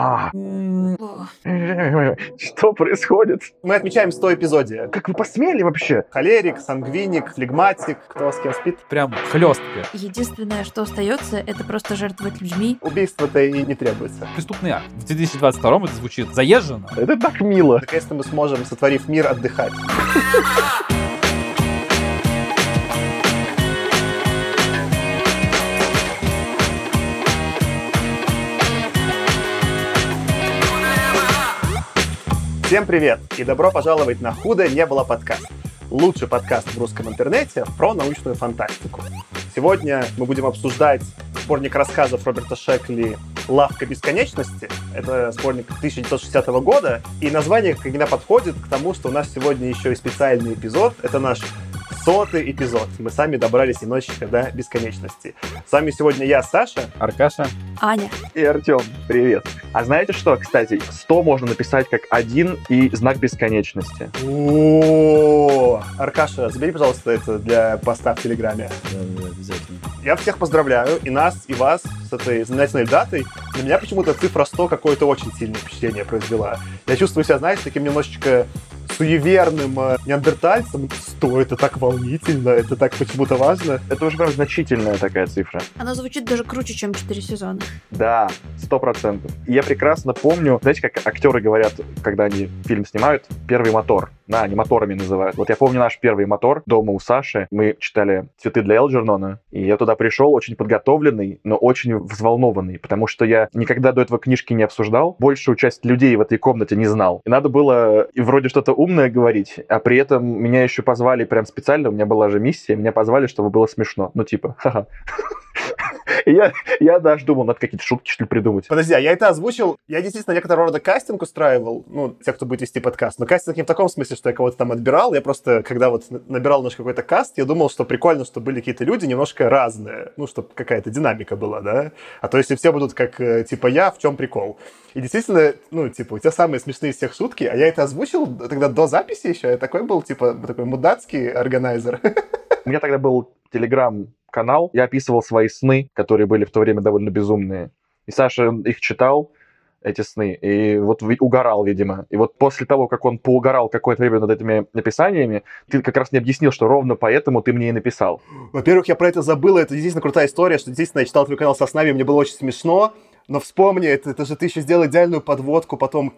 А, что происходит? Мы отмечаем 100 эпизодия. Как вы посмели вообще? Холерик, сангвиник, флегматик, кто с кем спит. Прям хлестко. Единственное, что остается, это просто жертвовать людьми. Убийство-то и не требуется. Преступный акт. В 2022 это звучит заезженно. Это так мило. Наконец-то мы сможем, сотворив мир, отдыхать. Всем привет и добро пожаловать на «Худо не было подкаст». Лучший подкаст в русском интернете про научную фантастику. Сегодня мы будем обсуждать сборник рассказов Роберта Шекли «Лавка бесконечности». Это сборник 1960 года, и название как всегда подходит к тому, что у нас сегодня еще и специальный эпизод. Это наш сотый эпизод. Мы сами добрались немножечко до бесконечности. С вами сегодня я, Саша. Аркаша. Аня. И Артем, привет. А знаете что, кстати, 100 можно написать как один и знак бесконечности. О, Аркаша, забери, пожалуйста, это для поста в Телеграме. обязательно. Я всех поздравляю, и нас, и вас, с этой знаменательной датой. На меня почему-то цифра 100 какое-то очень сильное впечатление произвела. Я чувствую себя, знаете, таким немножечко суеверным э, неандертальцем. 100 это так волнительно, это так почему-то важно. Это уже прям значительная такая цифра. Она звучит даже круче, чем 4 сезона. Да, сто процентов. Я прекрасно помню, знаете, как актеры говорят, когда они фильм снимают, первый мотор. Да, они моторами называют. Вот я помню наш первый мотор дома у Саши. Мы читали «Цветы для Элджернона», и я туда пришел очень подготовленный, но очень взволнованный, потому что я никогда до этого книжки не обсуждал, большую часть людей в этой комнате не знал. И надо было и вроде что-то умное говорить, а при этом меня еще позвали прям специально, у меня была же миссия, меня позвали, чтобы было смешно. Ну, типа, ха-ха. Я, я даже думал, надо какие-то шутки, что ли, придумать. Подожди, а я это озвучил. Я действительно некоторого рода кастинг устраивал, ну, те, кто будет вести подкаст. Но кастинг не в таком смысле, что я кого-то там отбирал. Я просто, когда вот набирал наш какой-то каст, я думал, что прикольно, что были какие-то люди немножко разные. Ну, чтобы какая-то динамика была, да? А то если все будут как, э, типа, я, в чем прикол? И действительно, ну, типа, у тебя самые смешные из всех шутки, а я это озвучил тогда до записи еще. Я такой был, типа, такой мудацкий органайзер. У меня тогда был телеграм-канал, я описывал свои сны, которые были в то время довольно безумные. И Саша их читал, эти сны, и вот угорал, видимо. И вот после того, как он поугорал какое-то время над этими написаниями, ты как раз не объяснил, что ровно поэтому ты мне и написал. Во-первых, я про это забыл, это действительно крутая история, что действительно я читал твой канал со снами, мне было очень смешно, но вспомни, это, это же ты еще сделал идеальную подводку потом к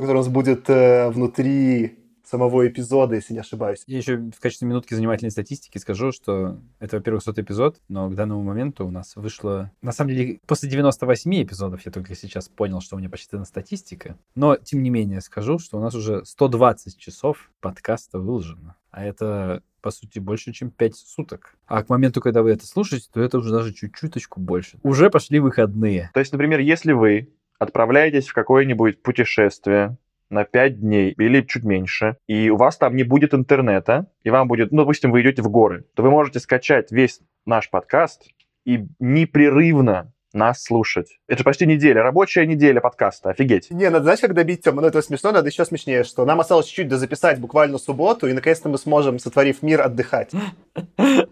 который у нас будет э, внутри самого эпизода, если не ошибаюсь. Я еще в качестве минутки занимательной статистики скажу, что это, во-первых, сотый эпизод, но к данному моменту у нас вышло... На самом деле, после 98 эпизодов я только сейчас понял, что у меня посчитана статистика. Но, тем не менее, скажу, что у нас уже 120 часов подкаста выложено. А это, по сути, больше, чем 5 суток. А к моменту, когда вы это слушаете, то это уже даже чуть-чуточку больше. Уже пошли выходные. То есть, например, если вы отправляетесь в какое-нибудь путешествие на 5 дней или чуть меньше, и у вас там не будет интернета, и вам будет, ну, допустим, вы идете в горы, то вы можете скачать весь наш подкаст и непрерывно нас слушать. Это же почти неделя, рабочая неделя подкаста, офигеть. Не, надо, знаешь, как добить, Тёма, ну это смешно, надо еще смешнее, что нам осталось чуть-чуть дозаписать буквально субботу, и наконец-то мы сможем, сотворив мир, отдыхать.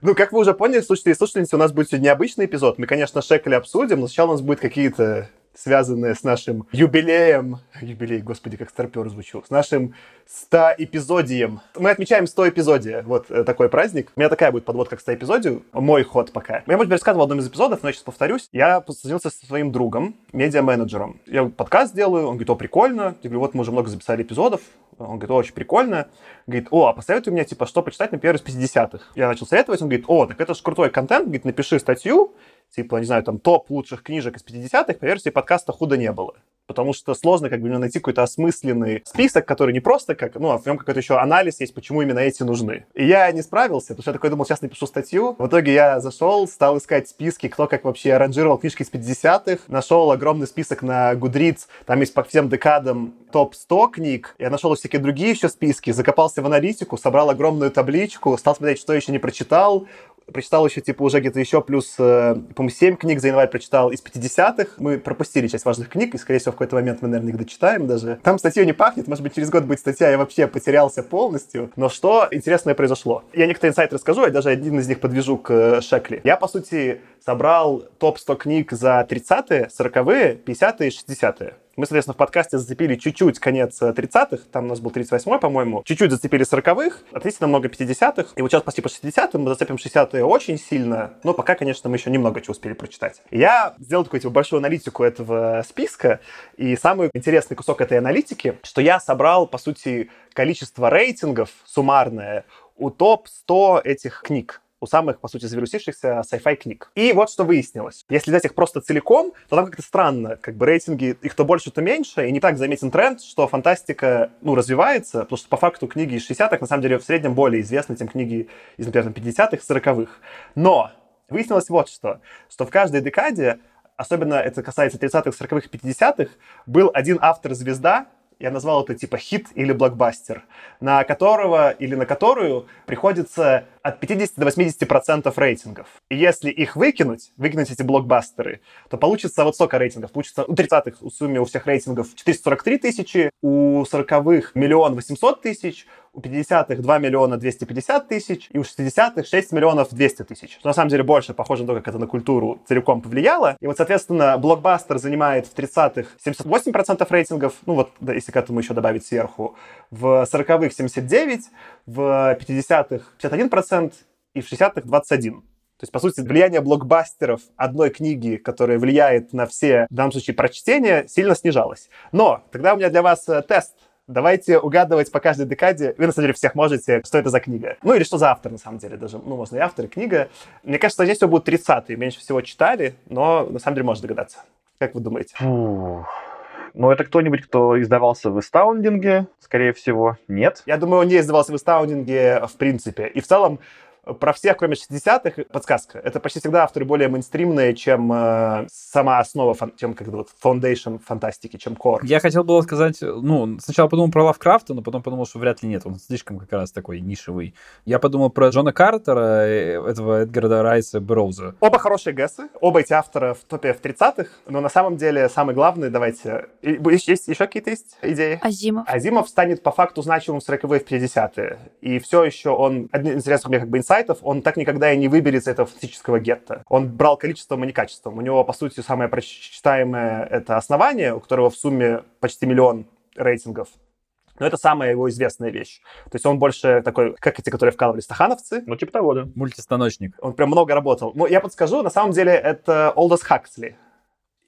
Ну, как вы уже поняли, слушатели и слушательницы, у нас будет сегодня необычный эпизод. Мы, конечно, Шекли обсудим, но сначала у нас будет какие-то связанные с нашим юбилеем, юбилей, господи, как старпер звучу, с нашим 100 эпизодием. Мы отмечаем 100 эпизодия, вот э, такой праздник. У меня такая будет подводка к 100 эпизодию, мой ход пока. Я, может быть, рассказывал в одном из эпизодов, но я сейчас повторюсь. Я познакомился со своим другом, медиа-менеджером. Я подкаст делаю, он говорит, о, прикольно. Я говорю, вот мы уже много записали эпизодов. Он говорит, о, очень прикольно. Говорит, о, а посоветуй мне, типа, что почитать, например, из 50-х. Я начал советовать, он говорит, о, так это же крутой контент, говорит, напиши статью, типа, не знаю, там, топ лучших книжек из 50-х, по версии подкаста «Худо не было». Потому что сложно как бы найти какой-то осмысленный список, который не просто как, ну, а в нем какой-то еще анализ есть, почему именно эти нужны. И я не справился, потому что я такой думал, сейчас напишу статью. В итоге я зашел, стал искать списки, кто как вообще аранжировал книжки из 50-х. Нашел огромный список на Goodreads, там есть по всем декадам топ-100 книг. Я нашел всякие другие еще списки, закопался в аналитику, собрал огромную табличку, стал смотреть, что еще не прочитал, прочитал еще, типа, уже где-то еще плюс, э, по-моему, 7 книг за январь прочитал из 50-х. Мы пропустили часть важных книг, и, скорее всего, в какой-то момент мы, наверное, их дочитаем даже. Там статья не пахнет, может быть, через год будет статья, я вообще потерялся полностью. Но что интересное произошло? Я некоторые инсайты расскажу, я даже один из них подвяжу к э, Шекли. Я, по сути, собрал топ-100 книг за 30-е, 40-е, 50-е и 60-е. Мы, соответственно, в подкасте зацепили чуть-чуть конец 30-х, э, там у нас был 38-й, по-моему, чуть-чуть зацепили 40-х, относительно много 50-х, и вот сейчас почти по 60-м мы зацепим 60-е очень сильно, но пока, конечно, мы еще немного чего успели прочитать. Я сделал такую типа, большую аналитику этого списка, и самый интересный кусок этой аналитики, что я собрал, по сути, количество рейтингов суммарное у топ-100 этих книг у самых, по сути, завирусившихся sci-fi книг. И вот что выяснилось. Если взять их просто целиком, то там как-то странно. Как бы рейтинги, их то больше, то меньше. И не так заметен тренд, что фантастика, ну, развивается, потому что по факту книги из 60-х, на самом деле, в среднем более известны, чем книги из, например, 50-х, 40-х. Но выяснилось вот что, что в каждой декаде особенно это касается 30-х, 40-х, 50-х, был один автор-звезда, я назвал это типа хит или блокбастер, на которого или на которую приходится от 50 до 80 процентов рейтингов. И если их выкинуть, выкинуть эти блокбастеры, то получится вот столько рейтингов. Получится у 30-х в сумме у всех рейтингов 443 тысячи, у 40-х миллион 800 тысяч, у 50-х 2 миллиона 250 тысяч, и у 60-х 6 миллионов 200 тысяч. Что на самом деле больше похоже на то, как это на культуру целиком повлияло. И вот, соответственно, блокбастер занимает в 30-х 78% рейтингов, ну вот, да, если к этому еще добавить сверху, в 40-х 79, в 50-х 51% и в 60-х 21%. То есть, по сути, влияние блокбастеров одной книги, которая влияет на все, в данном случае, прочтения, сильно снижалось. Но тогда у меня для вас э, тест. Давайте угадывать по каждой декаде. Вы, на самом деле, всех можете, что это за книга. Ну, или что за автор, на самом деле, даже. Ну, можно и автор, и книга. Мне кажется, здесь всего будут 30-е. Меньше всего читали, но, на самом деле, можно догадаться. Как вы думаете? Фу. Ну, это кто-нибудь, кто издавался в Astounding -е, скорее всего, нет. Я думаю, он не издавался в Astounding -е в принципе. И в целом, про всех, кроме 60-х, подсказка. Это почти всегда авторы более мейнстримные, чем э, сама основа, фан- чем как вот foundation фантастики, чем core. Я хотел было сказать, ну, сначала подумал про Лавкрафта, но потом подумал, что вряд ли нет, он слишком как раз такой нишевый. Я подумал про Джона Картера, э, этого Эдгара Райса Берроуза. Оба хорошие guess ы, оба эти автора в топе в 30-х, но на самом деле самый главный, давайте... Есть, есть еще какие-то есть идеи? Азимов. Азимов станет по факту значимым в 40-е в 50-е. И все еще он, один из интересных мне как бы инсайтов, он так никогда и не выберется из этого фантастического гетто. Он брал количеством, а не качеством. У него, по сути, самое прочитаемое это основание, у которого в сумме почти миллион рейтингов. Но это самая его известная вещь. То есть он больше такой, как эти, которые вкалывали стахановцы. Ну, типа того, да. Мультистаночник. Он прям много работал. Ну, я подскажу, на самом деле это Олдос Хаксли.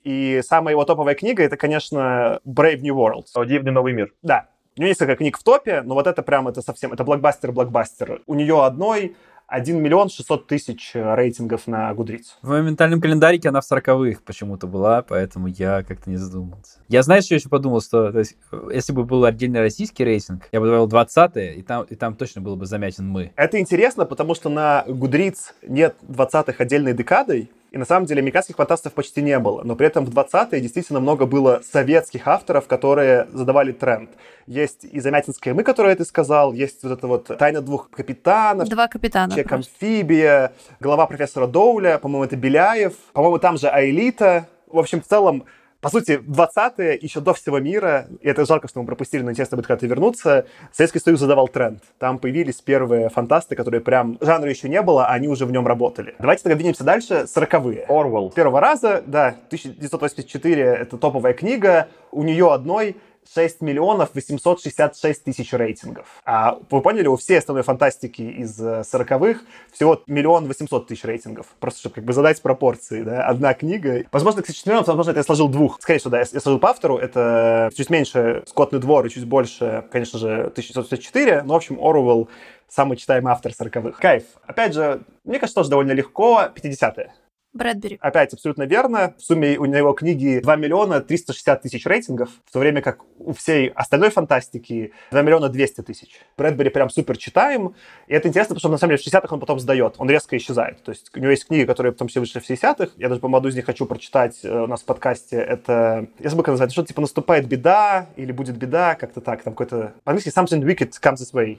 И самая его топовая книга это, конечно, Brave New World. О, Дивный новый мир. Да. У нее несколько книг в топе, но вот это прям, это совсем, это блокбастер-блокбастер. У нее одной 1 миллион 600 тысяч э, рейтингов на Goodreads. В моем ментальном календарике она в сороковых почему-то была, поэтому я как-то не задумался. Я, знаешь, что еще подумал, что то есть, э, если бы был отдельный российский рейтинг, я бы добавил 20 и там, и там точно было бы заметен мы. Это интересно, потому что на Goodreads нет 20-х отдельной декадой, и на самом деле американских фантастов почти не было. Но при этом в 20-е действительно много было советских авторов, которые задавали тренд. Есть и Замятинская мы, которая ты сказал, есть вот это вот «Тайна двух капитанов», Два капитана. Чек амфибия, глава профессора Доуля, по-моему, это Беляев, по-моему, там же Аэлита. В общем, в целом, по сути, 20-е, еще до всего мира, и это жалко, что мы пропустили, но интересно будет когда-то вернуться, Советский Союз задавал тренд. Там появились первые фантасты, которые прям... Жанра еще не было, а они уже в нем работали. Давайте тогда двинемся дальше. 40-е. Орвел. Первого раза, да, 1984 — это топовая книга. У нее одной 6 миллионов 866 тысяч рейтингов. А вы поняли, у всей основной фантастики из 40-х всего миллион 800 тысяч рейтингов. Просто, чтобы как бы задать пропорции, да. Одна книга. Возможно, кстати, четвером, возможно, это я сложил двух. Скорее всего, да, я, сложил по автору. Это чуть меньше «Скотный двор» и чуть больше, конечно же, 1964. Но, в общем, Оруэлл самый читаемый автор 40-х. Кайф. Опять же, мне кажется, тоже довольно легко. 50-е. Брэдбери. Опять абсолютно верно. В сумме у него книги 2 миллиона 360 тысяч рейтингов, в то время как у всей остальной фантастики 2 миллиона 200 тысяч. Брэдбери прям супер читаем. И это интересно, потому что на самом деле в 60-х он потом сдает. Он резко исчезает. То есть у него есть книги, которые потом все вышли в 60-х. Я даже, по-моему, из них хочу прочитать э, у нас в подкасте. Это, я забыл, как называется, что-то типа «Наступает беда» или «Будет беда», как-то так. Там какой-то... По-английски «Something wicked comes this way».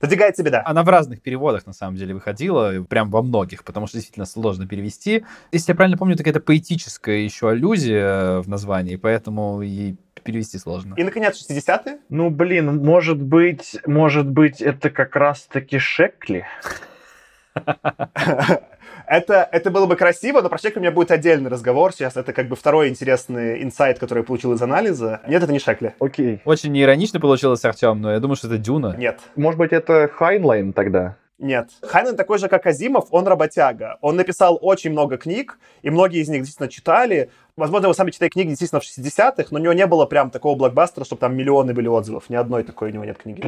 Задвигается беда. Она в разных переводах, на самом деле, выходила, прям во многих, потому что действительно сложно перевести. Если я правильно помню, это какая-то поэтическая еще аллюзия в названии, поэтому и перевести сложно. И, наконец, 60-е. Ну, блин, может быть, может быть, это как раз-таки Шекли? Это, это было бы красиво, но про Шекли у меня будет отдельный разговор сейчас. Это как бы второй интересный инсайт, который я получил из анализа. Нет, это не Шекли. Окей. Очень иронично получилось, Артем, но я думаю, что это Дюна. Нет. Может быть, это Хайнлайн тогда? Нет. Хайнлайн такой же, как Азимов, он работяга. Он написал очень много книг, и многие из них действительно читали. Возможно, вы сами читали книги действительно в 60-х, но у него не было прям такого блокбастера, чтобы там миллионы были отзывов. Ни одной такой у него нет книги.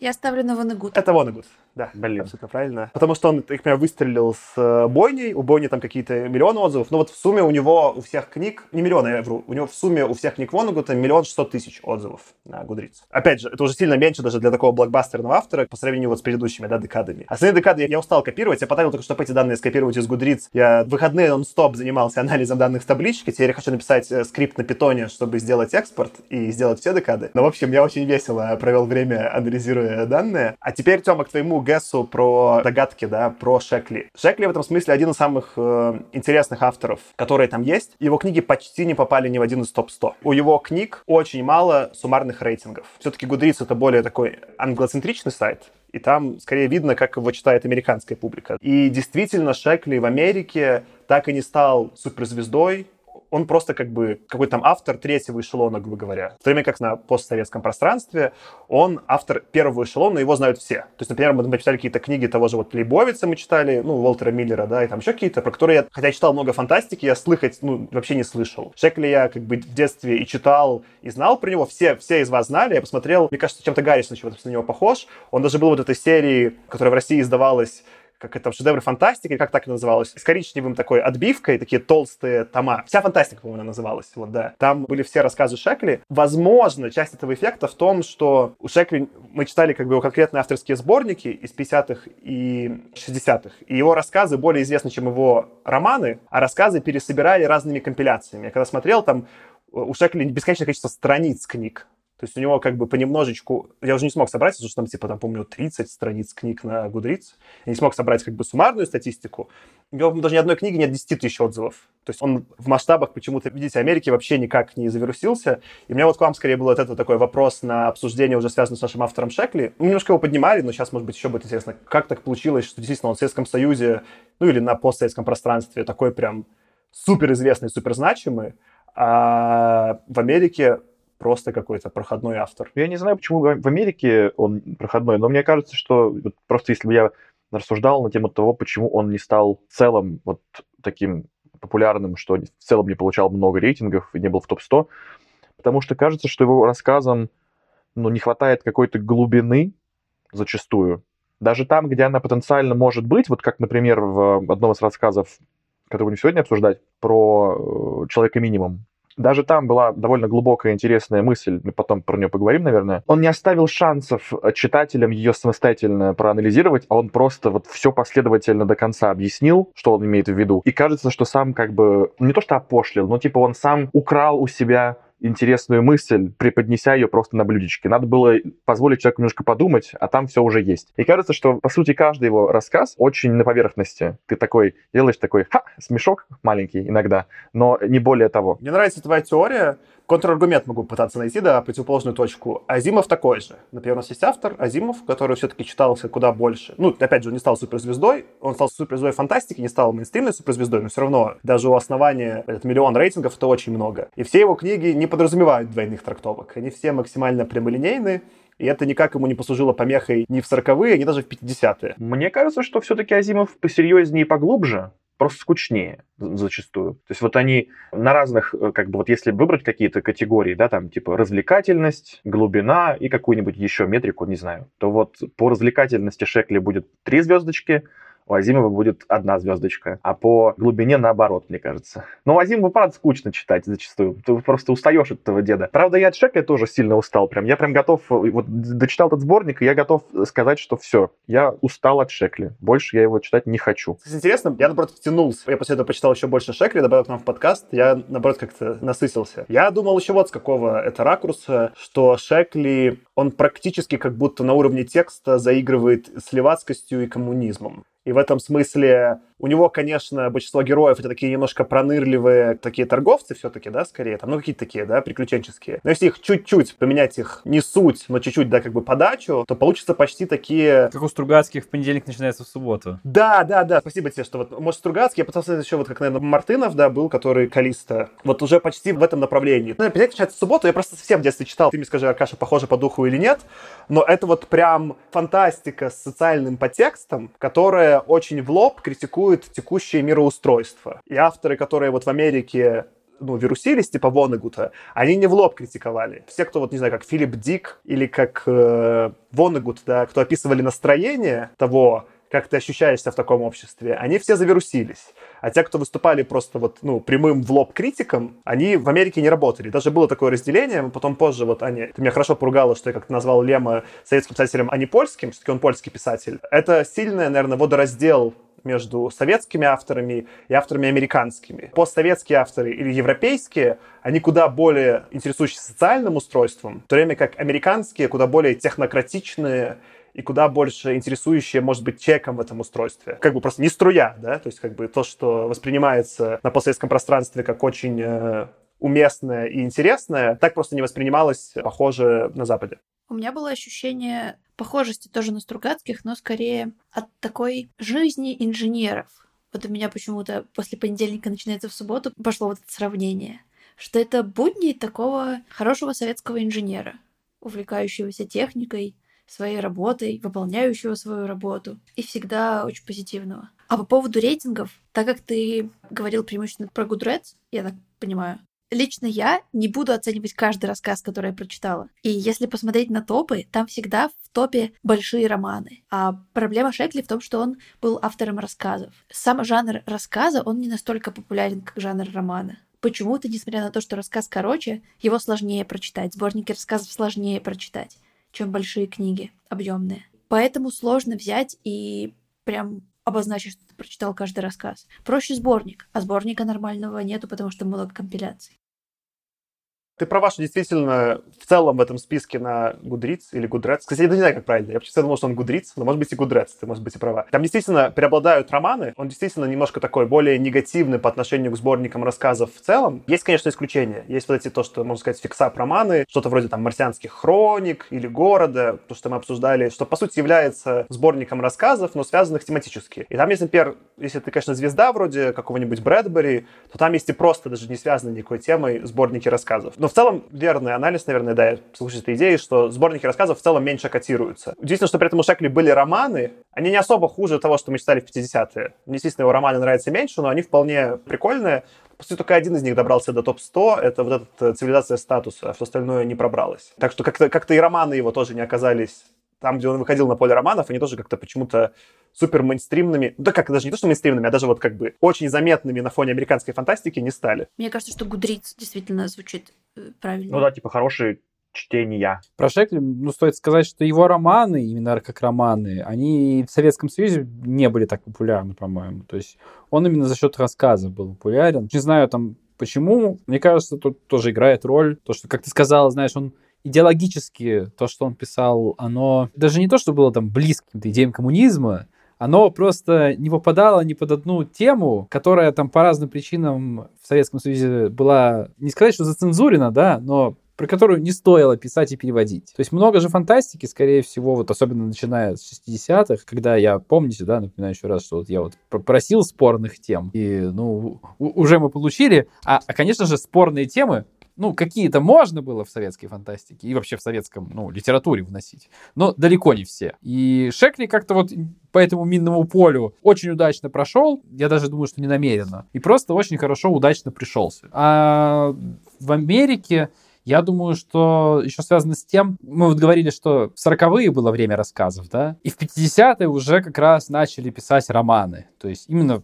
Я ставлю на Вонегуд. Это Вонегуд. Да, Блин. абсолютно правильно. Потому что он, так понимаю, выстрелил с э, бойней, у бойни там какие-то миллионы отзывов, но вот в сумме у него, у всех книг, не миллионы, я вру, у него в сумме у всех книг Вонегута миллион шестьсот тысяч отзывов на Гудриц. Опять же, это уже сильно меньше даже для такого блокбастерного автора по сравнению вот с предыдущими, да, декадами. Остальные декады я устал копировать, я потратил только, чтобы эти данные скопировать из Гудриц. Я в выходные нон-стоп занимался анализом данных с таблички, теперь я хочу написать э, скрипт на питоне, чтобы сделать экспорт и сделать все декады. Но, в общем, я очень весело провел время, анализируя данные. А теперь, Тёма, к твоему Гессу про догадки, да, про Шекли. Шекли в этом смысле один из самых э, интересных авторов, которые там есть. Его книги почти не попали ни в один из топ-100. У его книг очень мало суммарных рейтингов. Все-таки Goodreads — это более такой англоцентричный сайт, и там скорее видно, как его читает американская публика. И действительно, Шекли в Америке так и не стал суперзвездой, он просто как бы какой-то там автор третьего эшелона, грубо говоря. В то время как на постсоветском пространстве он автор первого эшелона, его знают все. То есть, например, мы почитали какие-то книги того же вот Плейбовица мы читали, ну, Уолтера Миллера, да, и там еще какие-то, про которые я, хотя я читал много фантастики, я слыхать, ну, вообще не слышал. Шекли я как бы в детстве и читал, и знал про него, все, все из вас знали, я посмотрел, мне кажется, чем-то Гаррис на него похож. Он даже был вот этой серии, которая в России издавалась как это, шедевры фантастики, как так называлось, с коричневым такой отбивкой, такие толстые тома. Вся фантастика, по-моему, называлась, вот, да. Там были все рассказы Шекли. Возможно, часть этого эффекта в том, что у Шекли мы читали как бы его конкретные авторские сборники из 50-х и 60-х, и его рассказы более известны, чем его романы, а рассказы пересобирали разными компиляциями. Я когда смотрел, там у Шекли бесконечное количество страниц книг. То есть у него как бы понемножечку... Я уже не смог собрать, потому что там, типа, там, помню, 30 страниц книг на Goodreads. Я не смог собрать как бы суммарную статистику. У него даже ни одной книги нет 10 тысяч отзывов. То есть он в масштабах почему-то, видите, Америки вообще никак не завирусился. И у меня вот к вам скорее был вот это такой вопрос на обсуждение, уже связанный с нашим автором Шекли. Мы немножко его поднимали, но сейчас, может быть, еще будет интересно, как так получилось, что действительно он в Советском Союзе, ну или на постсоветском пространстве такой прям суперизвестный, суперзначимый, а в Америке просто какой-то проходной автор. Я не знаю, почему в Америке он проходной, но мне кажется, что просто если бы я рассуждал на тему того, почему он не стал в целом вот таким популярным, что в целом не получал много рейтингов и не был в топ-100, потому что кажется, что его рассказам ну, не хватает какой-то глубины зачастую. Даже там, где она потенциально может быть, вот как, например, в одном из рассказов, который будем сегодня обсуждать, про э, человека минимум, даже там была довольно глубокая, интересная мысль, мы потом про нее поговорим, наверное. Он не оставил шансов читателям ее самостоятельно проанализировать, а он просто вот все последовательно до конца объяснил, что он имеет в виду. И кажется, что сам как бы, не то что опошлил, но типа он сам украл у себя интересную мысль, преподнеся ее просто на блюдечке. Надо было позволить человеку немножко подумать, а там все уже есть. И кажется, что, по сути, каждый его рассказ очень на поверхности. Ты такой делаешь такой, ха, смешок маленький иногда, но не более того. Мне нравится твоя теория, контраргумент могу пытаться найти, да, противоположную точку. Азимов такой же. Например, у нас есть автор Азимов, который все-таки читался куда больше. Ну, опять же, он не стал суперзвездой, он стал суперзвездой фантастики, не стал мейнстримной суперзвездой, но все равно даже у основания этот миллион рейтингов это очень много. И все его книги не подразумевают двойных трактовок. Они все максимально прямолинейны, и это никак ему не послужило помехой ни в 40-е, ни даже в 50-е. Мне кажется, что все-таки Азимов посерьезнее и поглубже просто скучнее зачастую. То есть вот они на разных, э, как бы вот если выбрать какие-то категории, да, там типа развлекательность, глубина и какую-нибудь еще метрику, не знаю, то вот по развлекательности Шекли будет три звездочки, у Азимова будет одна звездочка, а по глубине наоборот, мне кажется. Но Азимова, правда, скучно читать зачастую. Ты просто устаешь от этого деда. Правда, я от Шекля тоже сильно устал. Прям. Я прям готов, вот дочитал этот сборник, и я готов сказать, что все, я устал от Шекли. Больше я его читать не хочу. Интересно, я, наоборот, втянулся. Я после этого почитал еще больше Шекли, добавил к нам в подкаст. Я, наоборот, как-то насытился. Я думал еще вот с какого это ракурса, что Шекли, он практически как будто на уровне текста заигрывает с левацкостью и коммунизмом. И в этом смысле у него, конечно, большинство героев это такие немножко пронырливые такие торговцы все-таки, да, скорее, там, ну, какие-то такие, да, приключенческие. Но если их чуть-чуть поменять их, не суть, но чуть-чуть, да, как бы подачу, то получится почти такие... Как у Стругацких в понедельник начинается в субботу. Да, да, да, спасибо тебе, что вот, может, Стругацкий, я пытался еще вот, как, наверное, Мартынов, да, был, который Калиста, вот уже почти в этом направлении. Ну, понедельник начинается в субботу, я просто совсем в детстве читал, ты мне скажи, Аркаша, похоже по духу или нет, но это вот прям фантастика с социальным подтекстом, которая очень в лоб критикует текущее мироустройство. И авторы, которые вот в Америке ну, вирусились, типа Вонегута, они не в лоб критиковали. Все, кто, вот, не знаю, как Филипп Дик или как э, Вонегут, да, кто описывали настроение того, как ты ощущаешься в таком обществе, они все завирусились. А те, кто выступали просто вот, ну, прямым в лоб критиком, они в Америке не работали. Даже было такое разделение, мы потом позже, вот, Аня, ты меня хорошо поругала, что я как-то назвал Лема советским писателем, а не польским, все-таки он польский писатель. Это сильный, наверное, водораздел между советскими авторами и авторами американскими. Постсоветские авторы или европейские, они куда более интересующиеся социальным устройством, в то время как американские куда более технократичные и куда больше интересующие, может быть, чеком в этом устройстве. Как бы просто не струя, да, то есть как бы то, что воспринимается на постсоветском пространстве как очень э, уместное и интересное, так просто не воспринималось, похоже, на Западе. У меня было ощущение похожести тоже на Стругацких, но скорее от такой жизни инженеров. Вот у меня почему-то после понедельника начинается в субботу пошло вот это сравнение, что это будни такого хорошего советского инженера, увлекающегося техникой, своей работой, выполняющего свою работу и всегда очень позитивного. А по поводу рейтингов, так как ты говорил преимущественно про Гудрец, я так понимаю, лично я не буду оценивать каждый рассказ, который я прочитала. И если посмотреть на топы, там всегда в топе большие романы. А проблема Шекли в том, что он был автором рассказов. Сам жанр рассказа, он не настолько популярен, как жанр романа. Почему-то, несмотря на то, что рассказ короче, его сложнее прочитать. Сборники рассказов сложнее прочитать, чем большие книги, объемные. Поэтому сложно взять и прям обозначить, что ты прочитал каждый рассказ. Проще сборник, а сборника нормального нету, потому что много компиляций. Ты права, что действительно в целом в этом списке на Goodreads или Goodreads, кстати, я не знаю, как правильно, я почему-то думал, что он Goodreads, но может быть и Goodreads, ты может быть и права. Там действительно преобладают романы, он действительно немножко такой более негативный по отношению к сборникам рассказов в целом. Есть, конечно, исключения. Есть вот эти то, что, можно сказать, фиксап-романы, что-то вроде там «Марсианских хроник» или «Города», то, что мы обсуждали, что, по сути, является сборником рассказов, но связанных тематически. И там есть, например, если ты, конечно, звезда вроде какого-нибудь Брэдбери, то там есть и просто даже не связанные никакой темой сборники рассказов. Но в целом верный анализ, наверное, да, я слушаю этой идеи, что сборники рассказов в целом меньше котируются. Удивительно, что при этом у Шекли были романы, они не особо хуже того, что мы читали в 50-е. Мне, естественно, его романы нравятся меньше, но они вполне прикольные. По сути, только один из них добрался до топ-100, это вот эта цивилизация статуса, а все остальное не пробралось. Так что как-то как и романы его тоже не оказались там, где он выходил на поле романов, они тоже как-то почему-то супер мейнстримными, да как даже не то, что мейнстримными, а даже вот как бы очень заметными на фоне американской фантастики не стали. Мне кажется, что Гудриц действительно звучит э, правильно. Ну да, типа хорошие чтения. Про Шекли, ну, стоит сказать, что его романы, именно как романы, они в Советском Союзе не были так популярны, по-моему. То есть он именно за счет рассказа был популярен. Не знаю там почему. Мне кажется, тут тоже играет роль то, что, как ты сказал, знаешь, он идеологически то, что он писал, оно даже не то, что было там близким к идеям коммунизма, оно просто не попадало ни под одну тему, которая там по разным причинам в Советском Союзе была, не сказать, что зацензурена, да, но про которую не стоило писать и переводить. То есть много же фантастики, скорее всего, вот особенно начиная с 60-х, когда я, помните, да, напоминаю еще раз, что вот я вот просил спорных тем, и, ну, уже мы получили, а, а конечно же, спорные темы ну, какие-то можно было в советской фантастике и вообще в советском, ну, литературе вносить, но далеко не все. И Шекли как-то вот по этому минному полю очень удачно прошел, я даже думаю, что не намеренно, и просто очень хорошо, удачно пришелся. А в Америке Я думаю, что еще связано с тем, мы вот говорили, что в 40-е было время рассказов, да, и в 50-е уже как раз начали писать романы. То есть именно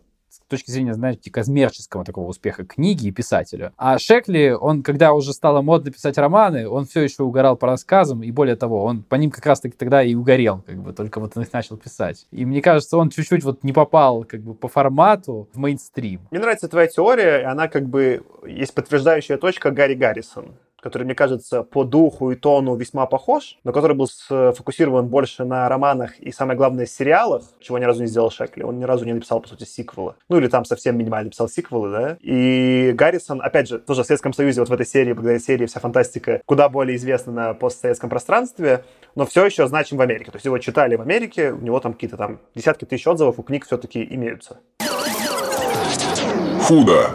точки зрения, знаете, коммерческого такого успеха книги и писателя. А Шекли, он, когда уже стало модно писать романы, он все еще угорал по рассказам, и более того, он по ним как раз-таки тогда и угорел, как бы, только вот он их начал писать. И мне кажется, он чуть-чуть вот не попал, как бы, по формату в мейнстрим. Мне нравится твоя теория, и она как бы есть подтверждающая точка Гарри Гаррисон который, мне кажется, по духу и тону весьма похож, но который был сфокусирован больше на романах и, самое главное, сериалах, чего ни разу не сделал Шекли. Он ни разу не написал, по сути, сиквелы. Ну, или там совсем минимально написал сиквелы, да. И Гаррисон, опять же, тоже в Советском Союзе, вот в этой серии, благодаря серии вся фантастика куда более известна на постсоветском пространстве, но все еще значим в Америке. То есть его читали в Америке, у него там какие-то там десятки тысяч отзывов у книг все-таки имеются. Худо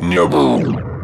не было.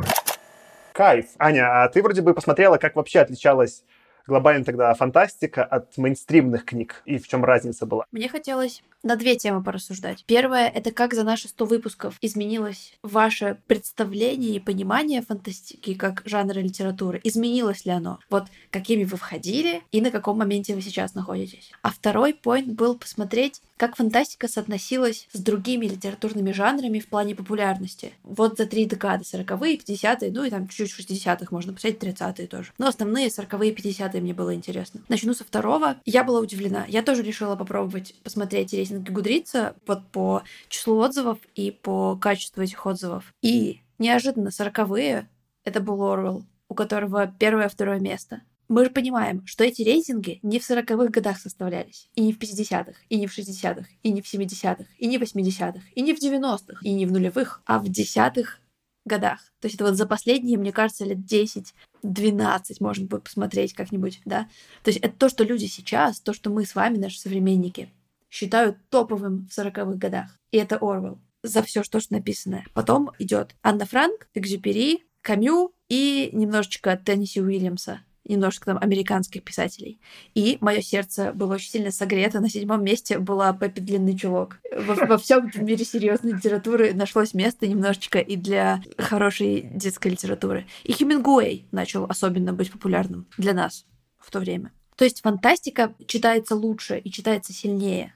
Кайф. Аня, а ты вроде бы посмотрела, как вообще отличалась глобально тогда фантастика от мейнстримных книг и в чем разница была? Мне хотелось на две темы порассуждать. Первое — это как за наши 100 выпусков изменилось ваше представление и понимание фантастики как жанра литературы. Изменилось ли оно? Вот какими вы входили и на каком моменте вы сейчас находитесь. А второй поинт был посмотреть, как фантастика соотносилась с другими литературными жанрами в плане популярности. Вот за три декады, 40-е, 50-е, ну и там чуть-чуть 60-х, можно посмотреть 30-е тоже. Но основные 40-е, 50-е мне было интересно. Начну со второго. Я была удивлена. Я тоже решила попробовать посмотреть рейтинги Гудрица вот по числу отзывов и по качеству этих отзывов. И неожиданно 40-е это был Орвелл, у которого первое-второе место. Мы же понимаем, что эти рейтинги не в 40-х годах составлялись, и не в 50-х, и не в 60-х, и не в 70-х, и не в 80-х, и не в 90-х, и не в нулевых, а в десятых годах. То есть это вот за последние, мне кажется, лет 10 12 можно будет посмотреть как-нибудь, да. То есть это то, что люди сейчас, то, что мы с вами, наши современники, считают топовым в 40-х годах. И это Орвел за все, что написано. Потом идет Анна Франк, Экзюпери, Камю и немножечко Тенниси Уильямса немножко там американских писателей. И мое сердце было очень сильно согрето. На седьмом месте была Пеппи Длинный Чулок. Во, во всем мире серьезной литературы нашлось место немножечко и для хорошей детской литературы. И Хемингуэй начал особенно быть популярным для нас в то время. То есть фантастика читается лучше и читается сильнее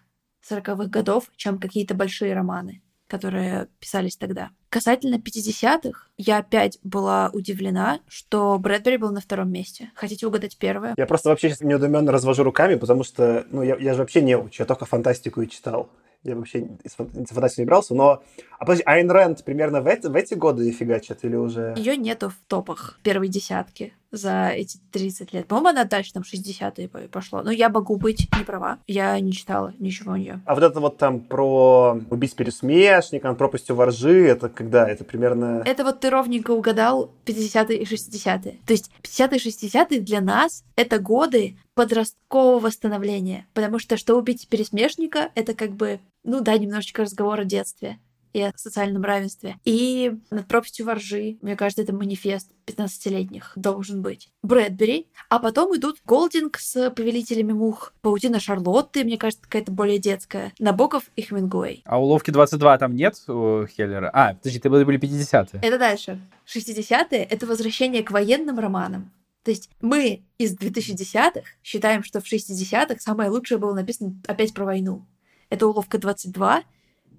40-х годов, чем какие-то большие романы которые писались тогда. Касательно 50-х, я опять была удивлена, что Брэдбери был на втором месте. Хотите угадать первое? Я просто вообще сейчас недоуменно развожу руками, потому что ну, я, я же вообще не учу, я только фантастику и читал. Я вообще из фантастики не брался, но... А подожди, Айн Рэнд примерно в эти, в эти годы фигачит или уже... Ее нету в топах первой десятки за эти 30 лет. По-моему, она дальше там 60-е пошло. Но я могу быть не права. Я не читала ничего у нее. А вот это вот там про убить пересмешника, пропастью воржи, это когда? Это примерно... Это вот ты ровненько угадал 50-е и 60-е. То есть 50-е и 60-е для нас это годы подросткового становления. Потому что что убить пересмешника, это как бы, ну да, немножечко разговор о детстве и о социальном равенстве. И над пропастью воржи, мне кажется, это манифест 15-летних должен быть. Брэдбери. А потом идут Голдинг с Повелителями мух, Паутина Шарлотты, мне кажется, какая-то более детская, Набоков и Хемингуэй. А уловки 22 там нет у Хеллера? А, подожди, ты были 50-е. Это дальше. 60-е — это возвращение к военным романам. То есть мы из 2010-х считаем, что в 60-х самое лучшее было написано опять про войну. Это уловка 22,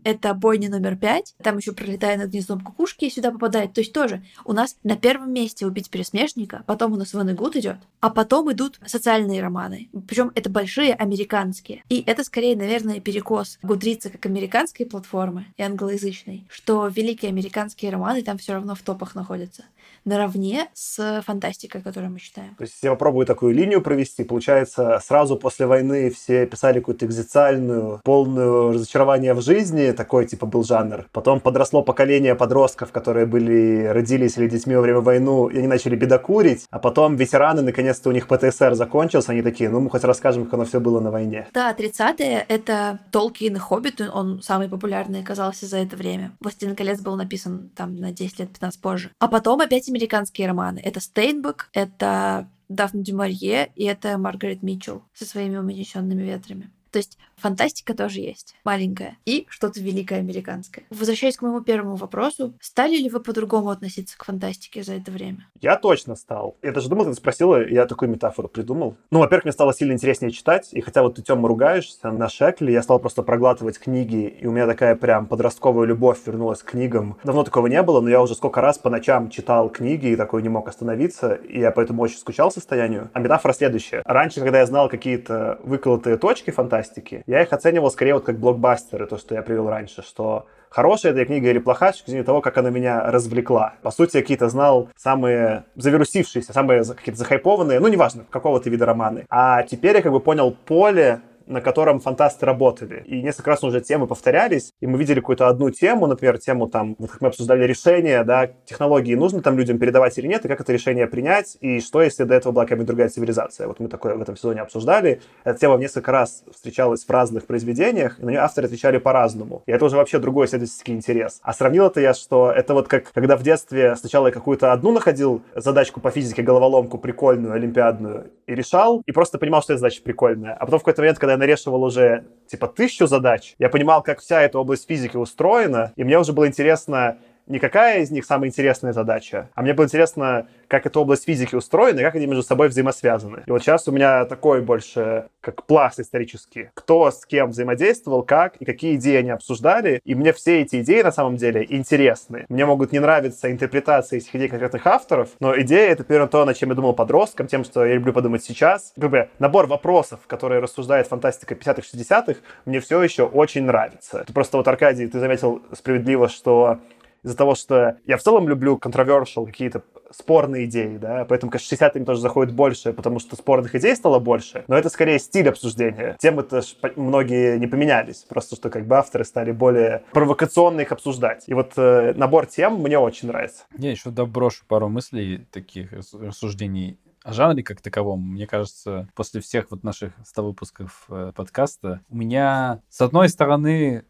это бойня номер пять, там еще пролетая над гнездом кукушки и сюда попадает. То есть тоже у нас на первом месте убить пересмешника, потом у нас Ван Гуд идет, а потом идут социальные романы. Причем это большие американские. И это скорее, наверное, перекос Гудрица как американской платформы и англоязычной, что великие американские романы там все равно в топах находятся наравне с фантастикой, которую мы читаем. То есть я попробую такую линию провести. Получается, сразу после войны все писали какую-то экзистенциальную, полную разочарование в жизни, такой типа был жанр. Потом подросло поколение подростков, которые были, родились или детьми во время войны, и они начали бедокурить. А потом ветераны, наконец-то у них ПТСР закончился, они такие, ну мы хоть расскажем, как оно все было на войне. Да, 30-е — это Толкин и Хоббит, он самый популярный оказался за это время. «Властелин колец» был написан там на 10 лет, 15 позже. А потом опять американские романы. Это Стейнбек, это Дафна Дюмарье и это Маргарет Митчелл со своими умонесенными ветрами. То есть Фантастика тоже есть, маленькая, и что-то великое американское. Возвращаясь к моему первому вопросу, стали ли вы по-другому относиться к фантастике за это время? Я точно стал. Я даже думал, ты спросила, я такую метафору придумал. Ну, во-первых, мне стало сильно интереснее читать, и хотя вот ты, Тёма, ругаешься на Шекле, я стал просто проглатывать книги, и у меня такая прям подростковая любовь вернулась к книгам. Давно такого не было, но я уже сколько раз по ночам читал книги и такой не мог остановиться, и я поэтому очень скучал состоянию. А метафора следующая. Раньше, когда я знал какие-то выколотые точки фантастики, я их оценивал скорее вот как блокбастеры, то, что я привел раньше, что хорошая эта книга или плохая, с точки того, как она меня развлекла. По сути, я какие-то знал самые завирусившиеся, самые какие-то захайпованные, ну, неважно, какого-то вида романы. А теперь я как бы понял поле на котором фантасты работали. И несколько раз уже темы повторялись, и мы видели какую-то одну тему, например, тему там, вот как мы обсуждали решение, да, технологии нужно там людям передавать или нет, и как это решение принять, и что, если до этого была какая-нибудь другая цивилизация. Вот мы такое в этом сезоне обсуждали. Эта тема несколько раз встречалась в разных произведениях, и на нее авторы отвечали по-разному. И это уже вообще другой исследовательский интерес. А сравнил это я, что это вот как, когда в детстве сначала я какую-то одну находил задачку по физике, головоломку прикольную, олимпиадную, и решал, и просто понимал, что эта задача прикольная. А потом в какой-то момент, когда я нарешивал уже типа тысячу задач, я понимал, как вся эта область физики устроена, и мне уже было интересно не какая из них самая интересная задача, а мне было интересно, как эта область физики устроена и как они между собой взаимосвязаны. И вот сейчас у меня такой больше как пласт исторический. Кто с кем взаимодействовал, как и какие идеи они обсуждали. И мне все эти идеи на самом деле интересны. Мне могут не нравиться интерпретации этих идей конкретных авторов, но идея — это примерно то, над чем я думал подростком, тем, что я люблю подумать сейчас. Как бы набор вопросов, которые рассуждает фантастика 50-х, 60-х, мне все еще очень нравится. Это просто вот, Аркадий, ты заметил справедливо, что из-за того, что я в целом люблю controversial, какие-то спорные идеи, да, поэтому, конечно, 60-ми тоже заходит больше, потому что спорных идей стало больше, но это скорее стиль обсуждения. Темы-то многие не поменялись, просто что как бы авторы стали более провокационно их обсуждать. И вот э, набор тем мне очень нравится. Я еще доброшу пару мыслей таких рассуждений о жанре как таковом, мне кажется, после всех вот наших 100 выпусков э, подкаста, у меня, с одной стороны,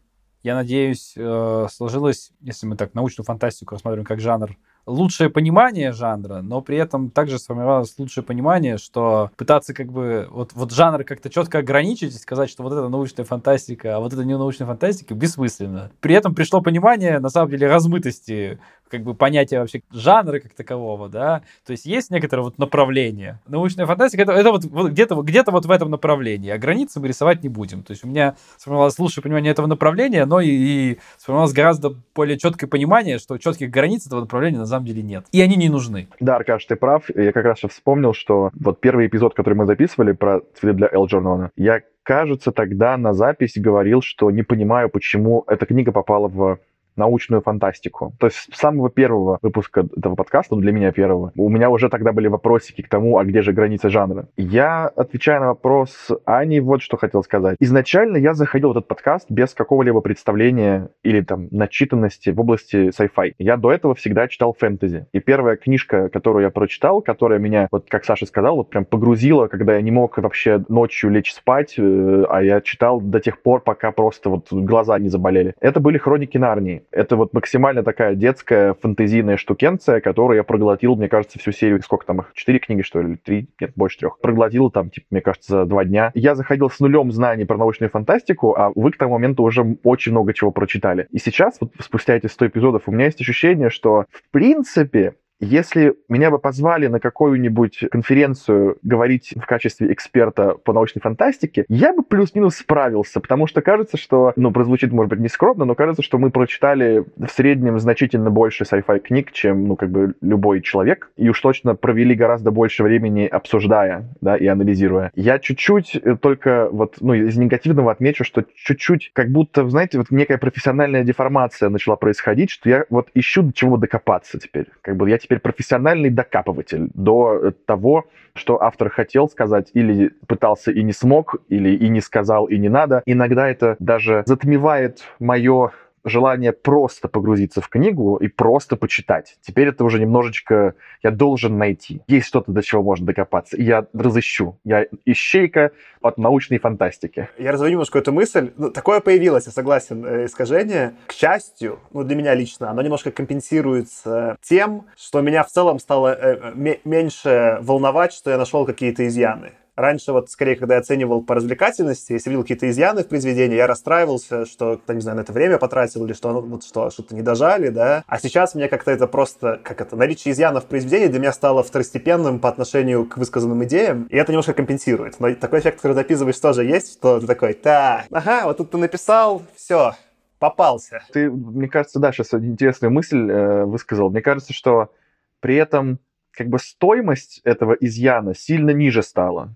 я надеюсь, э, сложилось, если мы так научную фантастику рассматриваем как жанр, лучшее понимание жанра, но при этом также сформировалось лучшее понимание, что пытаться как бы вот, вот жанр как-то четко ограничить и сказать, что вот это научная фантастика, а вот это не научная фантастика, бессмысленно. При этом пришло понимание, на самом деле, размытости как бы понятия вообще жанра как такового, да, то есть есть некоторое вот направление. Научная фантастика это, это вот, вот где-то где вот в этом направлении, а границы мы рисовать не будем. То есть у меня сформировалось лучшее понимание этого направления, но и, и сформировалось гораздо более четкое понимание, что четких границ этого направления на самом деле нет. И они не нужны. Да, Аркаш, ты прав. Я как раз вспомнил, что вот первый эпизод, который мы записывали про цветы для Элджернона, я, кажется, тогда на запись говорил, что не понимаю, почему эта книга попала в научную фантастику. То есть с самого первого выпуска этого подкаста, ну, для меня первого, у меня уже тогда были вопросики к тому, а где же границы жанра. Я, отвечая на вопрос Ани, вот что хотел сказать. Изначально я заходил в этот подкаст без какого-либо представления или там начитанности в области sci-fi. Я до этого всегда читал фэнтези. И первая книжка, которую я прочитал, которая меня, вот как Саша сказал, вот прям погрузила, когда я не мог вообще ночью лечь спать, э, а я читал до тех пор, пока просто вот глаза не заболели. Это были «Хроники Нарнии». Это вот максимально такая детская фантазийная штукенция, которую я проглотил, мне кажется, всю серию. Сколько там их? Четыре книги, что ли? Три? Нет, больше трех. Проглотил там, типа, мне кажется, за два дня. Я заходил с нулем знаний про научную фантастику, а вы к тому моменту уже очень много чего прочитали. И сейчас, вот спустя эти 100 эпизодов, у меня есть ощущение, что, в принципе, если меня бы позвали на какую-нибудь конференцию говорить в качестве эксперта по научной фантастике, я бы плюс-минус справился, потому что кажется, что, ну, прозвучит, может быть, не скромно, но кажется, что мы прочитали в среднем значительно больше sci-fi книг, чем, ну, как бы любой человек, и уж точно провели гораздо больше времени обсуждая, да, и анализируя. Я чуть-чуть э, только вот, ну, из негативного отмечу, что чуть-чуть, как будто, знаете, вот некая профессиональная деформация начала происходить, что я вот ищу до чего докопаться теперь. Как бы я теперь профессиональный докапыватель до того, что автор хотел сказать или пытался и не смог, или и не сказал, и не надо. Иногда это даже затмевает мое желание просто погрузиться в книгу и просто почитать. Теперь это уже немножечко я должен найти. Есть что-то, до чего можно докопаться. И я разыщу. Я ищейка от научной фантастики. Я разведу немножко эту мысль. Ну, такое появилось, я согласен, э, искажение. К счастью, ну, для меня лично, оно немножко компенсируется тем, что меня в целом стало э, меньше волновать, что я нашел какие-то изъяны. Раньше вот скорее, когда я оценивал по развлекательности, если видел какие-то изъяны в произведении, я расстраивался, что, кто, не знаю, на это время потратил или что, вот что, что-то не дожали, да. А сейчас мне как-то это просто, как это, наличие изъянов в произведении для меня стало второстепенным по отношению к высказанным идеям, и это немножко компенсирует. Но такой эффект, который записываешь, тоже есть, что ты такой, так, ага, вот тут ты написал, все, попался. Ты, мне кажется, да, сейчас интересную мысль э, высказал. Мне кажется, что при этом как бы стоимость этого изъяна сильно ниже стала.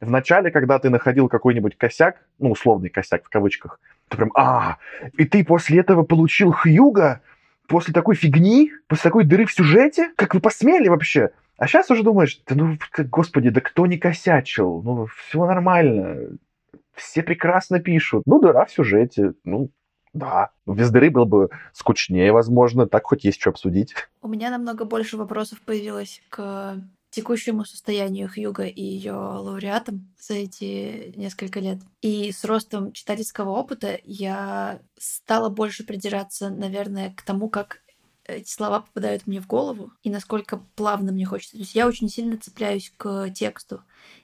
В начале, когда ты находил какой-нибудь косяк, ну, условный косяк в кавычках, ты прям, а, и ты после этого получил Хьюга? После такой фигни? После такой дыры в сюжете? Как вы посмели вообще? А сейчас уже думаешь, да ну, господи, да кто не косячил? Ну, все нормально. Все прекрасно пишут. Ну, дыра в сюжете. Ну, да, без дыры было бы скучнее, возможно. Так хоть есть что обсудить. У меня намного больше вопросов появилось к текущему состоянию Хьюга и ее лауреатам за эти несколько лет. И с ростом читательского опыта я стала больше придираться, наверное, к тому, как эти слова попадают мне в голову и насколько плавно мне хочется. То есть я очень сильно цепляюсь к тексту.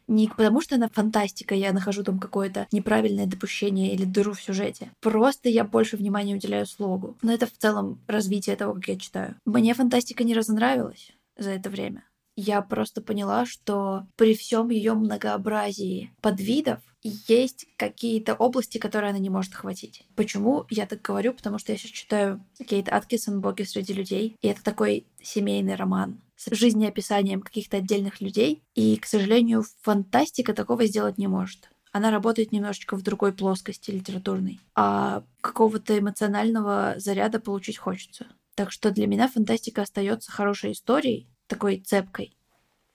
Не потому, что она фантастика, я нахожу там какое-то неправильное допущение или дыру в сюжете. Просто я больше внимания уделяю слогу. Но это в целом развитие того, как я читаю. Мне фантастика не разонравилась за это время я просто поняла, что при всем ее многообразии подвидов есть какие-то области, которые она не может охватить. Почему я так говорю? Потому что я сейчас читаю Кейт Аткинсон «Боги среди людей», и это такой семейный роман с жизнеописанием каких-то отдельных людей, и, к сожалению, фантастика такого сделать не может она работает немножечко в другой плоскости литературной, а какого-то эмоционального заряда получить хочется. Так что для меня фантастика остается хорошей историей, такой цепкой.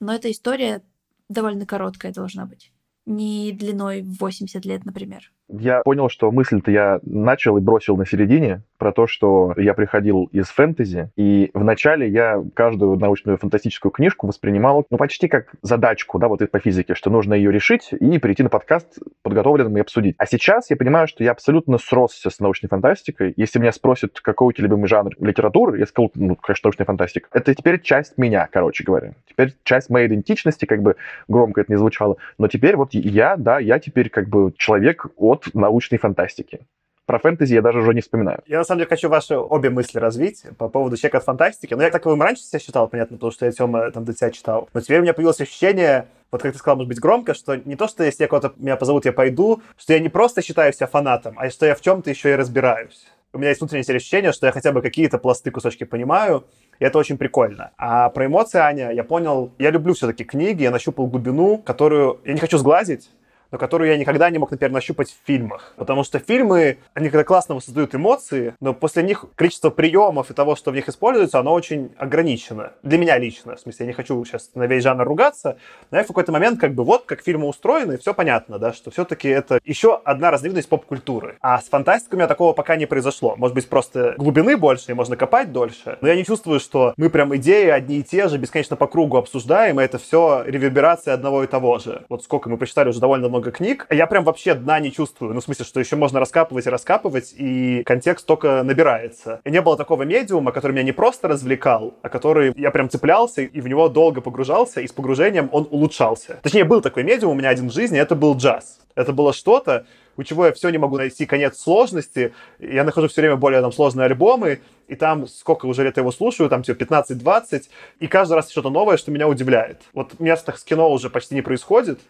Но эта история довольно короткая должна быть. Не длиной в 80 лет, например. Я понял, что мысль-то я начал и бросил на середине, про то, что я приходил из фэнтези, и вначале я каждую научную фантастическую книжку воспринимал, ну, почти как задачку, да, вот по физике, что нужно ее решить и прийти на подкаст подготовленным и обсудить. А сейчас я понимаю, что я абсолютно сросся с научной фантастикой. Если меня спросят, какой у тебя любимый жанр литературы, я скажу, ну, конечно, научная фантастика. Это теперь часть меня, короче говоря. Теперь часть моей идентичности, как бы громко это не звучало. Но теперь вот я, да, я теперь как бы человек от научной фантастики. Про фэнтези я даже уже не вспоминаю. Я, на самом деле, хочу ваши обе мысли развить по поводу человека от фантастики. Ну, я таковым раньше себя считал, понятно, потому что я Тёма там до тебя читал. Но теперь у меня появилось ощущение, вот как ты сказал, может быть, громко, что не то, что если я кого-то меня позовут, я пойду, что я не просто считаю себя фанатом, а что я в чем-то еще и разбираюсь. У меня есть внутреннее ощущение, что я хотя бы какие-то пласты, кусочки понимаю, и это очень прикольно. А про эмоции, Аня, я понял, я люблю все-таки книги, я нащупал глубину, которую я не хочу сглазить, но которую я никогда не мог, например, нащупать в фильмах. Потому что фильмы, они когда классно воссоздают эмоции, но после них количество приемов и того, что в них используется, оно очень ограничено. Для меня лично. В смысле, я не хочу сейчас на весь жанр ругаться, но я в какой-то момент как бы вот как фильмы устроены, все понятно, да, что все-таки это еще одна разновидность поп-культуры. А с фантастикой у меня такого пока не произошло. Может быть, просто глубины больше, и можно копать дольше. Но я не чувствую, что мы прям идеи одни и те же бесконечно по кругу обсуждаем, и это все реверберация одного и того же. Вот сколько мы прочитали уже довольно много книг, я прям вообще дна не чувствую. Ну, в смысле, что еще можно раскапывать и раскапывать, и контекст только набирается. И не было такого медиума, который меня не просто развлекал, а который я прям цеплялся и в него долго погружался, и с погружением он улучшался. Точнее, был такой медиум у меня один в жизни, это был джаз. Это было что-то, у чего я все не могу найти конец сложности. Я нахожу все время более там сложные альбомы, и там сколько уже лет я его слушаю, там типа 15-20, и каждый раз что-то новое, что меня удивляет. Вот меня с кино уже почти не происходит,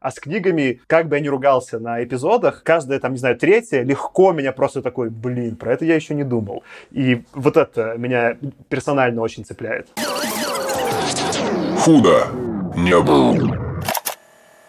а с книгами, как бы я ни ругался на эпизодах, каждая, там, не знаю, третья легко меня просто такой, блин, про это я еще не думал. И вот это меня персонально очень цепляет. Худо не было.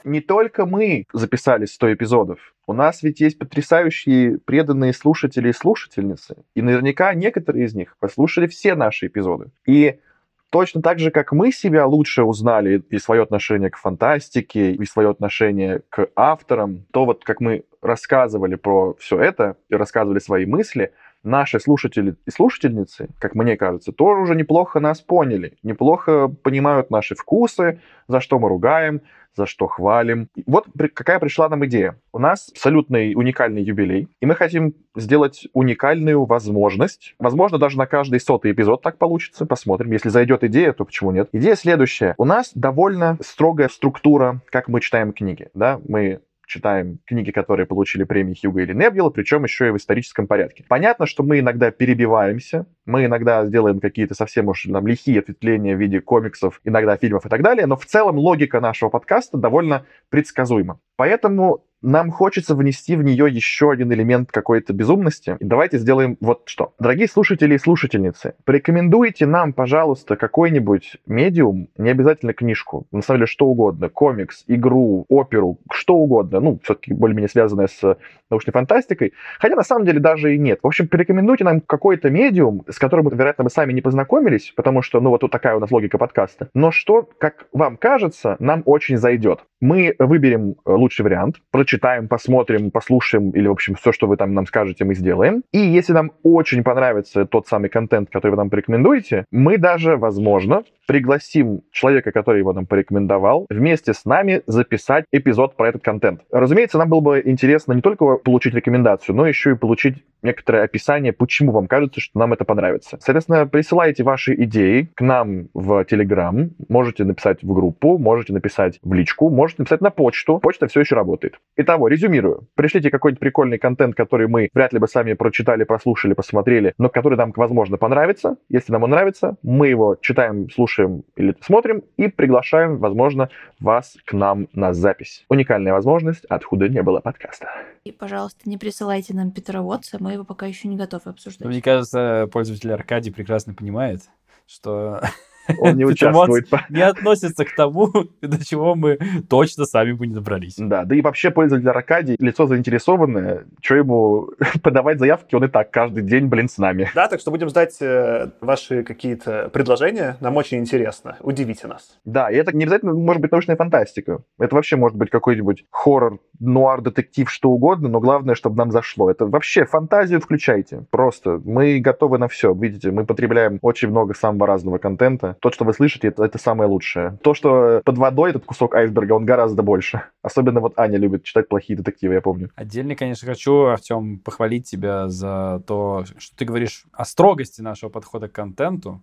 Не только мы записали 100 эпизодов. У нас ведь есть потрясающие преданные слушатели и слушательницы. И наверняка некоторые из них послушали все наши эпизоды. И Точно так же, как мы себя лучше узнали и свое отношение к фантастике, и свое отношение к авторам, то вот как мы рассказывали про все это и рассказывали свои мысли, наши слушатели и слушательницы, как мне кажется, тоже уже неплохо нас поняли, неплохо понимают наши вкусы, за что мы ругаем, за что хвалим. Вот какая пришла нам идея. У нас абсолютный уникальный юбилей, и мы хотим сделать уникальную возможность. Возможно, даже на каждый сотый эпизод так получится. Посмотрим. Если зайдет идея, то почему нет? Идея следующая. У нас довольно строгая структура, как мы читаем книги. Да? Мы читаем книги, которые получили премии Хьюга или Небьела, причем еще и в историческом порядке. Понятно, что мы иногда перебиваемся, мы иногда сделаем какие-то совсем уж там лихие ответвления в виде комиксов, иногда фильмов и так далее, но в целом логика нашего подкаста довольно предсказуема. Поэтому нам хочется внести в нее еще один элемент какой-то безумности. Давайте сделаем вот что. Дорогие слушатели и слушательницы, порекомендуйте нам, пожалуйста, какой-нибудь медиум, не обязательно книжку, на самом деле что угодно, комикс, игру, оперу, что угодно, ну, все-таки более-менее связанное с научной фантастикой, хотя на самом деле даже и нет. В общем, порекомендуйте нам какой-то медиум, с которым, вероятно, мы сами не познакомились, потому что, ну, вот тут такая у нас логика подкаста, но что, как вам кажется, нам очень зайдет. Мы выберем лучший вариант, прочитаем, посмотрим, послушаем, или, в общем, все, что вы там нам скажете, мы сделаем. И если нам очень понравится тот самый контент, который вы нам порекомендуете, мы даже, возможно, пригласим человека, который его нам порекомендовал, вместе с нами записать эпизод про этот контент. Разумеется, нам было бы интересно не только получить рекомендацию, но еще и получить некоторое описание, почему вам кажется, что нам это понравится. Соответственно, присылайте ваши идеи к нам в Telegram, можете написать в группу, можете написать в личку, можете написать на почту. Почта все еще работает. Итого, резюмирую. Пришлите какой-нибудь прикольный контент, который мы вряд ли бы сами прочитали, прослушали, посмотрели, но который нам, возможно, понравится. Если нам он нравится, мы его читаем, слушаем или смотрим и приглашаем, возможно, вас к нам на запись. Уникальная возможность, откуда не было подкаста. И, пожалуйста, не присылайте нам Петра Уотса, мы его пока еще не готовы обсуждать. Мне кажется, пользователь Аркадий прекрасно понимает, что он не участвует. Не относится к тому, до чего мы точно сами бы не добрались. Да, да и вообще пользователь Аркадий, лицо заинтересованное, что ему подавать заявки, он и так каждый день, блин, с нами. Да, так что будем ждать э, ваши какие-то предложения, нам очень интересно, удивите нас. Да, и это не обязательно может быть научная фантастика, это вообще может быть какой-нибудь хоррор, нуар, детектив, что угодно, но главное, чтобы нам зашло. Это вообще фантазию включайте, просто. Мы готовы на все, видите, мы потребляем очень много самого разного контента, то, что вы слышите, это, это самое лучшее. То, что под водой, этот кусок айсберга, он гораздо больше. Особенно вот Аня любит читать плохие детективы, я помню. Отдельно, конечно, хочу, Артем, похвалить тебя за то, что ты говоришь о строгости нашего подхода к контенту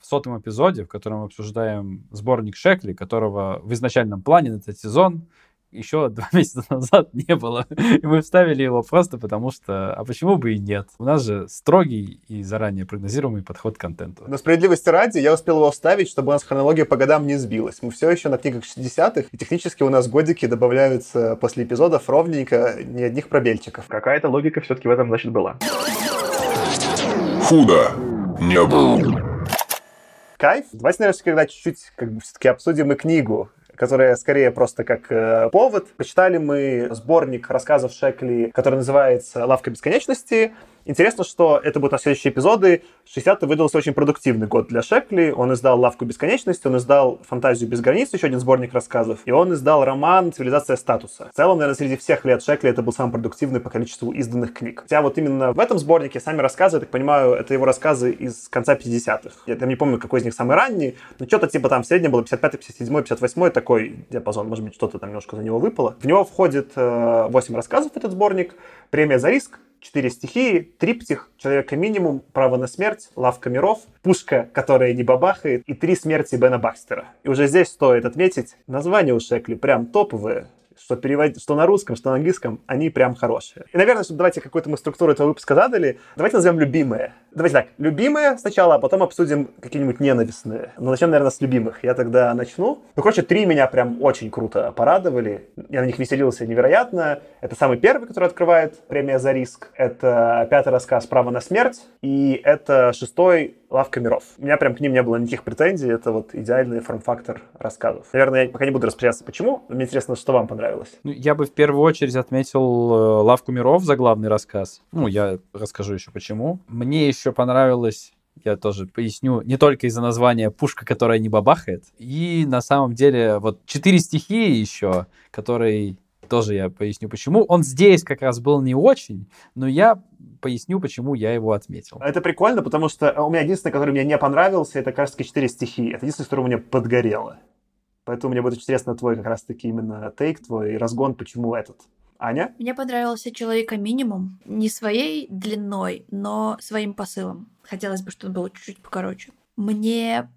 в сотом эпизоде, в котором мы обсуждаем сборник Шекли, которого в изначальном плане на этот сезон еще два месяца назад не было. И мы вставили его просто потому что, а почему бы и нет? У нас же строгий и заранее прогнозируемый подход к контенту. На справедливости ради, я успел его вставить, чтобы у нас хронология по годам не сбилась. Мы все еще на книгах 60-х, и технически у нас годики добавляются после эпизодов ровненько, ни одних пробельчиков. Какая-то логика все-таки в этом, значит, была. Худо не было. Кайф. Давайте, наверное, когда чуть-чуть как бы все-таки обсудим и книгу которая скорее просто как э, повод. Почитали мы сборник рассказов Шекли, который называется «Лавка бесконечности». Интересно, что это будут следующие эпизоды. 60-й выдался очень продуктивный год для Шекли. Он издал «Лавку бесконечности», он издал «Фантазию без границ», еще один сборник рассказов, и он издал роман «Цивилизация статуса». В целом, наверное, среди всех лет Шекли это был самый продуктивный по количеству изданных книг. Хотя вот именно в этом сборнике сами рассказы, я так понимаю, это его рассказы из конца 50-х. Я там не помню, какой из них самый ранний, но что-то типа там среднее было 55 57 58 такой диапазон, может быть, что-то там немножко за него выпало. В него входит э, 8 рассказов этот сборник, премия за риск, четыре стихии, триптих, человека минимум, право на смерть, лавка миров, пушка, которая не бабахает, и три смерти Бена Бакстера. И уже здесь стоит отметить, название у Шекли прям топовые, что, переводить, что на русском, что на английском, они прям хорошие. И, наверное, чтобы давайте какую-то мы структуру этого выпуска задали, давайте назовем любимые. Давайте так, любимые сначала, а потом обсудим какие-нибудь ненавистные. Но начнем, наверное, с любимых. Я тогда начну. Ну, короче, три меня прям очень круто порадовали. Я на них веселился невероятно. Это самый первый, который открывает премия за риск. Это пятый рассказ «Право на смерть». И это шестой «Лавка миров». У меня прям к ним не было никаких претензий. Это вот идеальный форм-фактор рассказов. Наверное, я пока не буду распределяться, почему. Мне интересно, что вам понравилось. Ну, я бы в первую очередь отметил э, «Лавку миров» за главный рассказ. Ну, я расскажу еще почему. Мне еще понравилось я тоже поясню, не только из-за названия «Пушка, которая не бабахает». И на самом деле вот четыре стихии еще, которые Тоже я поясню, почему. Он здесь как раз был не очень, но я поясню, почему я его отметил. Это прикольно, потому что у меня единственное, который мне не понравился, это раз-таки четыре стихии. Это единственное, которое мне подгорело. Поэтому мне будет интересно твой как раз-таки именно тейк, твой разгон, почему этот. Аня? Мне понравился «Человека минимум» не своей длиной, но своим посылом. Хотелось бы, чтобы он был чуть-чуть покороче. Мне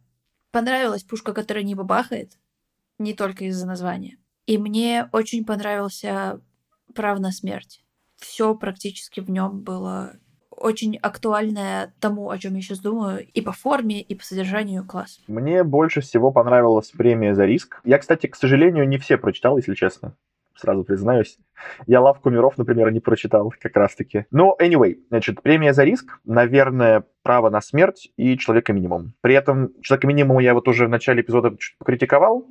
понравилась пушка, которая не бабахает, не только из-за названия. И мне очень понравился «Прав на смерть». Все практически в нем было очень актуальное тому, о чем я сейчас думаю, и по форме, и по содержанию класс. Мне больше всего понравилась премия за риск. Я, кстати, к сожалению, не все прочитал, если честно. Сразу признаюсь. Я «Лавку миров», например, не прочитал как раз-таки. Но, anyway, значит, премия за риск, наверное, «Право на смерть» и «Человека минимум». При этом «Человека минимум» я вот уже в начале эпизода чуть покритиковал,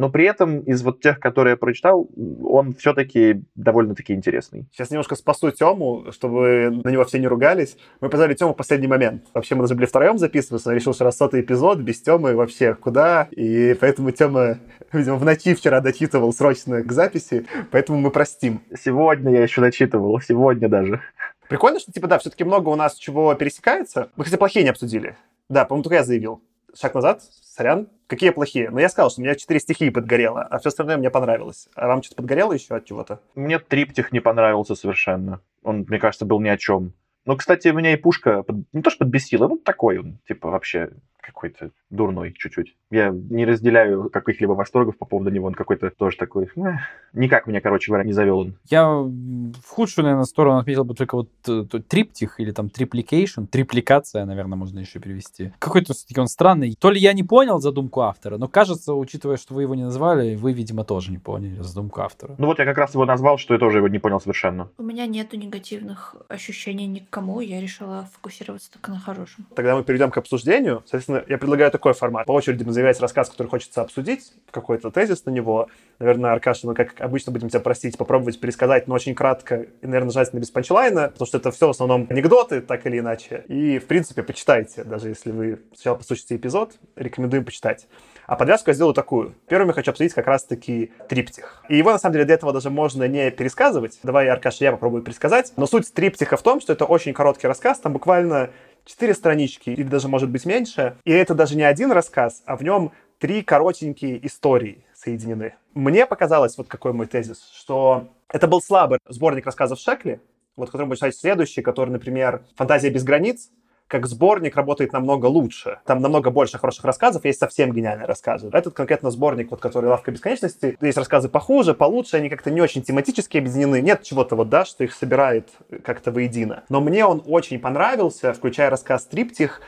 но при этом из вот тех, которые я прочитал, он все-таки довольно-таки интересный. Сейчас немножко спасу Тему, чтобы на него все не ругались. Мы позвали Тему в последний момент. Вообще мы должны были втроем записываться, но решил, что раз сотый эпизод, без Темы вообще куда. И поэтому Тема, видимо, в ночи вчера дочитывал срочно к записи, поэтому мы простим. Сегодня я еще дочитывал, сегодня даже. Прикольно, что, типа, да, все-таки много у нас чего пересекается. Мы, кстати, плохие не обсудили. Да, по-моему, только я заявил. Шаг назад, сорян. Какие плохие? Но я сказал, что у меня четыре стихии подгорело, а все остальное мне понравилось. А вам что-то подгорело еще от чего-то? Мне триптих не понравился совершенно. Он, мне кажется, был ни о чем. Ну, кстати, у меня и пушка не то что подбесила, ну, такой он, типа, вообще какой-то дурной чуть-чуть. Я не разделяю каких-либо восторгов по поводу него. Он какой-то тоже такой... Э, никак меня, короче говоря, не завел он. Я в худшую, наверное, сторону отметил бы только вот э, триптих или там triplication. Трипликация, наверное, можно еще перевести. Какой-то все-таки он странный. То ли я не понял задумку автора, но кажется, учитывая, что вы его не назвали, вы, видимо, тоже не поняли задумку автора. Ну вот я как раз его назвал, что я тоже его не понял совершенно. У меня нету негативных ощущений ни к кому. Я решила фокусироваться только на хорошем. Тогда мы перейдем к обсуждению. Соответственно, я предлагаю такой формат. По очереди назовать рассказ, который хочется обсудить, какой-то тезис на него. Наверное, Аркаша, мы, как обычно, будем тебя просить попробовать пересказать, но очень кратко и, наверное, желательно без панчлайна, потому что это все в основном анекдоты, так или иначе. И, в принципе, почитайте, даже если вы сначала послушаете эпизод, рекомендуем почитать. А подвязку я сделаю такую. Первым я хочу обсудить как раз-таки триптих. И его, на самом деле, для этого даже можно не пересказывать. Давай, Аркаша, я попробую пересказать. Но суть триптиха в том, что это очень короткий рассказ, там буквально четыре странички, или даже, может быть, меньше. И это даже не один рассказ, а в нем три коротенькие истории соединены. Мне показалось, вот какой мой тезис, что это был слабый сборник рассказов Шекли, вот который будет читать следующий, который, например, «Фантазия без границ», как сборник работает намного лучше. Там намного больше хороших рассказов, есть совсем гениальные рассказы. Этот конкретно сборник, вот который «Лавка бесконечности», есть рассказы похуже, получше, они как-то не очень тематически объединены. Нет чего-то вот, да, что их собирает как-то воедино. Но мне он очень понравился, включая рассказ «Триптих»,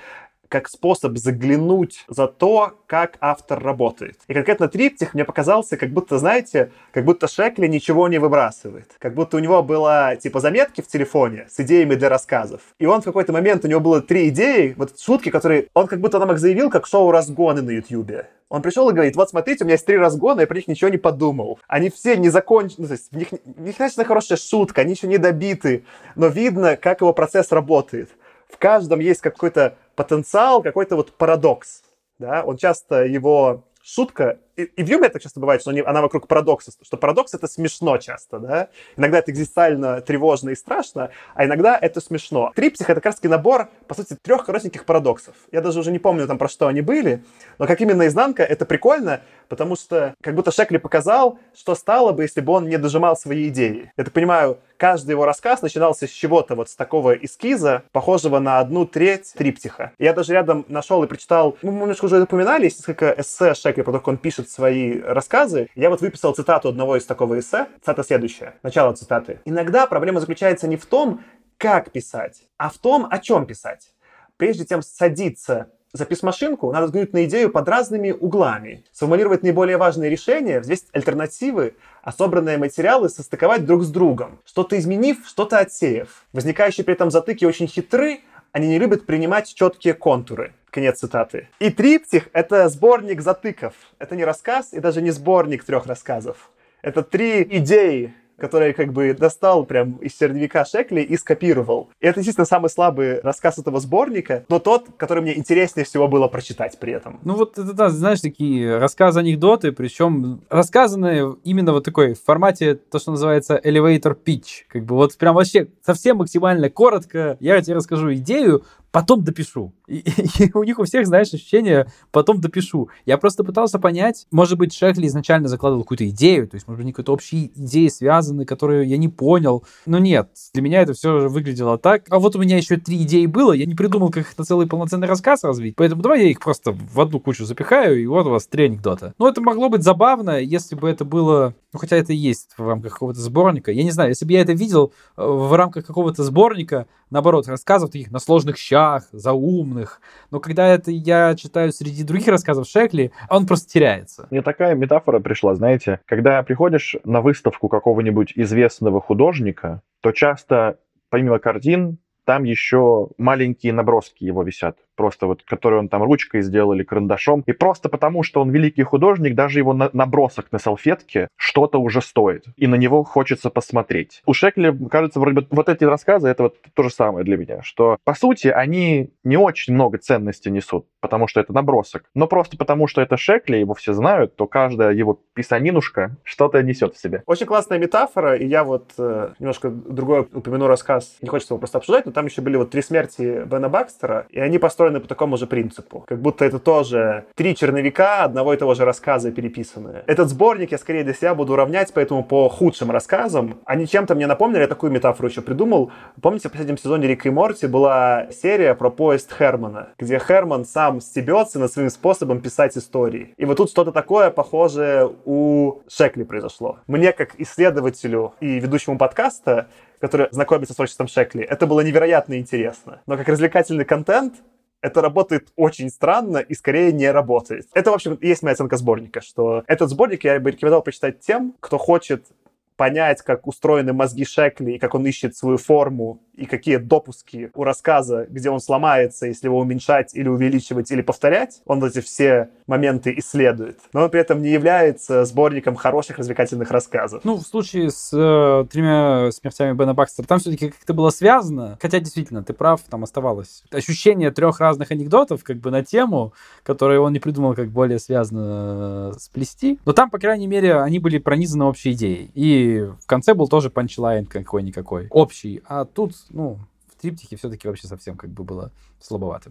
как способ заглянуть за то, как автор работает. И конкретно триптих мне показался, как будто, знаете, как будто Шекли ничего не выбрасывает. Как будто у него было, типа, заметки в телефоне с идеями для рассказов. И он в какой-то момент, у него было три идеи, вот шутки, которые он как будто нам их заявил, как шоу «Разгоны» на Ютьюбе. Он пришел и говорит, вот смотрите, у меня есть три разгона, я про них ничего не подумал. Они все не закончены, ну, то есть в них, в них, конечно, хорошая шутка, они еще не добиты, но видно, как его процесс работает. В каждом есть какой-то потенциал, какой-то вот парадокс. Да? Он часто его шутка, и, и в юморе так часто бывает, что они, она вокруг парадокса, что парадокс это смешно часто, да? Иногда это экзистенциально тревожно и страшно, а иногда это смешно. Трипсих это как раз набор, по сути, трех коротеньких парадоксов. Я даже уже не помню там про что они были, но как именно изнанка, это прикольно, потому что как будто Шекли показал, что стало бы, если бы он не дожимал свои идеи. Я так понимаю, каждый его рассказ начинался с чего-то вот с такого эскиза, похожего на одну треть триптиха. Я даже рядом нашел и прочитал, ну, мы немножко уже упоминали, есть несколько эссе Шекли, про то, как он пишет свои рассказы. Я вот выписал цитату одного из такого эссе. Цитата следующая. Начало цитаты. «Иногда проблема заключается не в том, как писать, а в том, о чем писать. Прежде чем садиться за письмашинку надо взглянуть на идею под разными углами, сформулировать наиболее важные решения, взвесить альтернативы, а собранные материалы состыковать друг с другом, что-то изменив, что-то отсеяв. Возникающие при этом затыки очень хитры, они не любят принимать четкие контуры. Конец цитаты. И триптих — это сборник затыков. Это не рассказ и даже не сборник трех рассказов. Это три идеи, который как бы достал прям из черновика Шекли и скопировал. И это, действительно, самый слабый рассказ этого сборника, но тот, который мне интереснее всего было прочитать при этом. Ну вот это, да, знаешь, такие рассказы-анекдоты, причем рассказанные именно вот такой в формате, то, что называется elevator pitch. Как бы вот прям вообще совсем максимально коротко я тебе расскажу идею, потом допишу. И, и, у них у всех, знаешь, ощущение потом допишу. Я просто пытался понять, может быть, Шекли изначально закладывал какую-то идею, то есть, может быть, они какие-то общие идеи связаны, которые я не понял. Но нет, для меня это все выглядело так. А вот у меня еще три идеи было, я не придумал, как их на целый полноценный рассказ развить, поэтому давай я их просто в одну кучу запихаю, и вот у вас три анекдота. Ну, это могло быть забавно, если бы это было... Ну, хотя это и есть в рамках какого-то сборника. Я не знаю, если бы я это видел э, в рамках какого-то сборника, наоборот, рассказов таких на сложных щах, заумных. Но когда это я читаю среди других рассказов Шекли, он просто теряется. Мне такая метафора пришла, знаете, когда приходишь на выставку какого-нибудь известного художника, то часто помимо картин там еще маленькие наброски его висят просто вот, который он там ручкой сделал или карандашом. И просто потому, что он великий художник, даже его на набросок на салфетке что-то уже стоит. И на него хочется посмотреть. У Шекли, кажется, вроде бы вот эти рассказы, это вот то же самое для меня, что, по сути, они не очень много ценности несут, потому что это набросок. Но просто потому, что это Шекли, его все знают, то каждая его писанинушка что-то несет в себе. Очень классная метафора, и я вот э, немножко другой упомяну рассказ, не хочется его просто обсуждать, но там еще были вот три смерти Бена Бакстера, и они построены построены по такому же принципу. Как будто это тоже три черновика одного и того же рассказа переписанные. Этот сборник я скорее для себя буду уравнять, поэтому по худшим рассказам. Они чем-то мне напомнили, я такую метафору еще придумал. Помните, в последнем сезоне Рика и Морти была серия про поезд Хермана, где Херман сам стебется над своим способом писать истории. И вот тут что-то такое похожее у Шекли произошло. Мне, как исследователю и ведущему подкаста, который знакомится с творчеством Шекли, это было невероятно интересно. Но как развлекательный контент это работает очень странно и скорее не работает. Это, в общем, есть моя оценка сборника, что этот сборник я бы рекомендовал почитать тем, кто хочет понять, как устроены мозги Шекли и как он ищет свою форму и какие допуски у рассказа, где он сломается, если его уменьшать или увеличивать или повторять, он эти все моменты исследует. Но он при этом не является сборником хороших развлекательных рассказов. Ну, в случае с э, тремя смертями Бена Бакстера, там все-таки как-то было связано, хотя действительно, ты прав, там оставалось ощущение трех разных анекдотов как бы на тему, которые он не придумал, как более связано э, сплести. Но там, по крайней мере, они были пронизаны общей идеей. И в конце был тоже панчлайн какой-никакой, общий. А тут ну, в триптихе все-таки вообще совсем как бы было слабовато.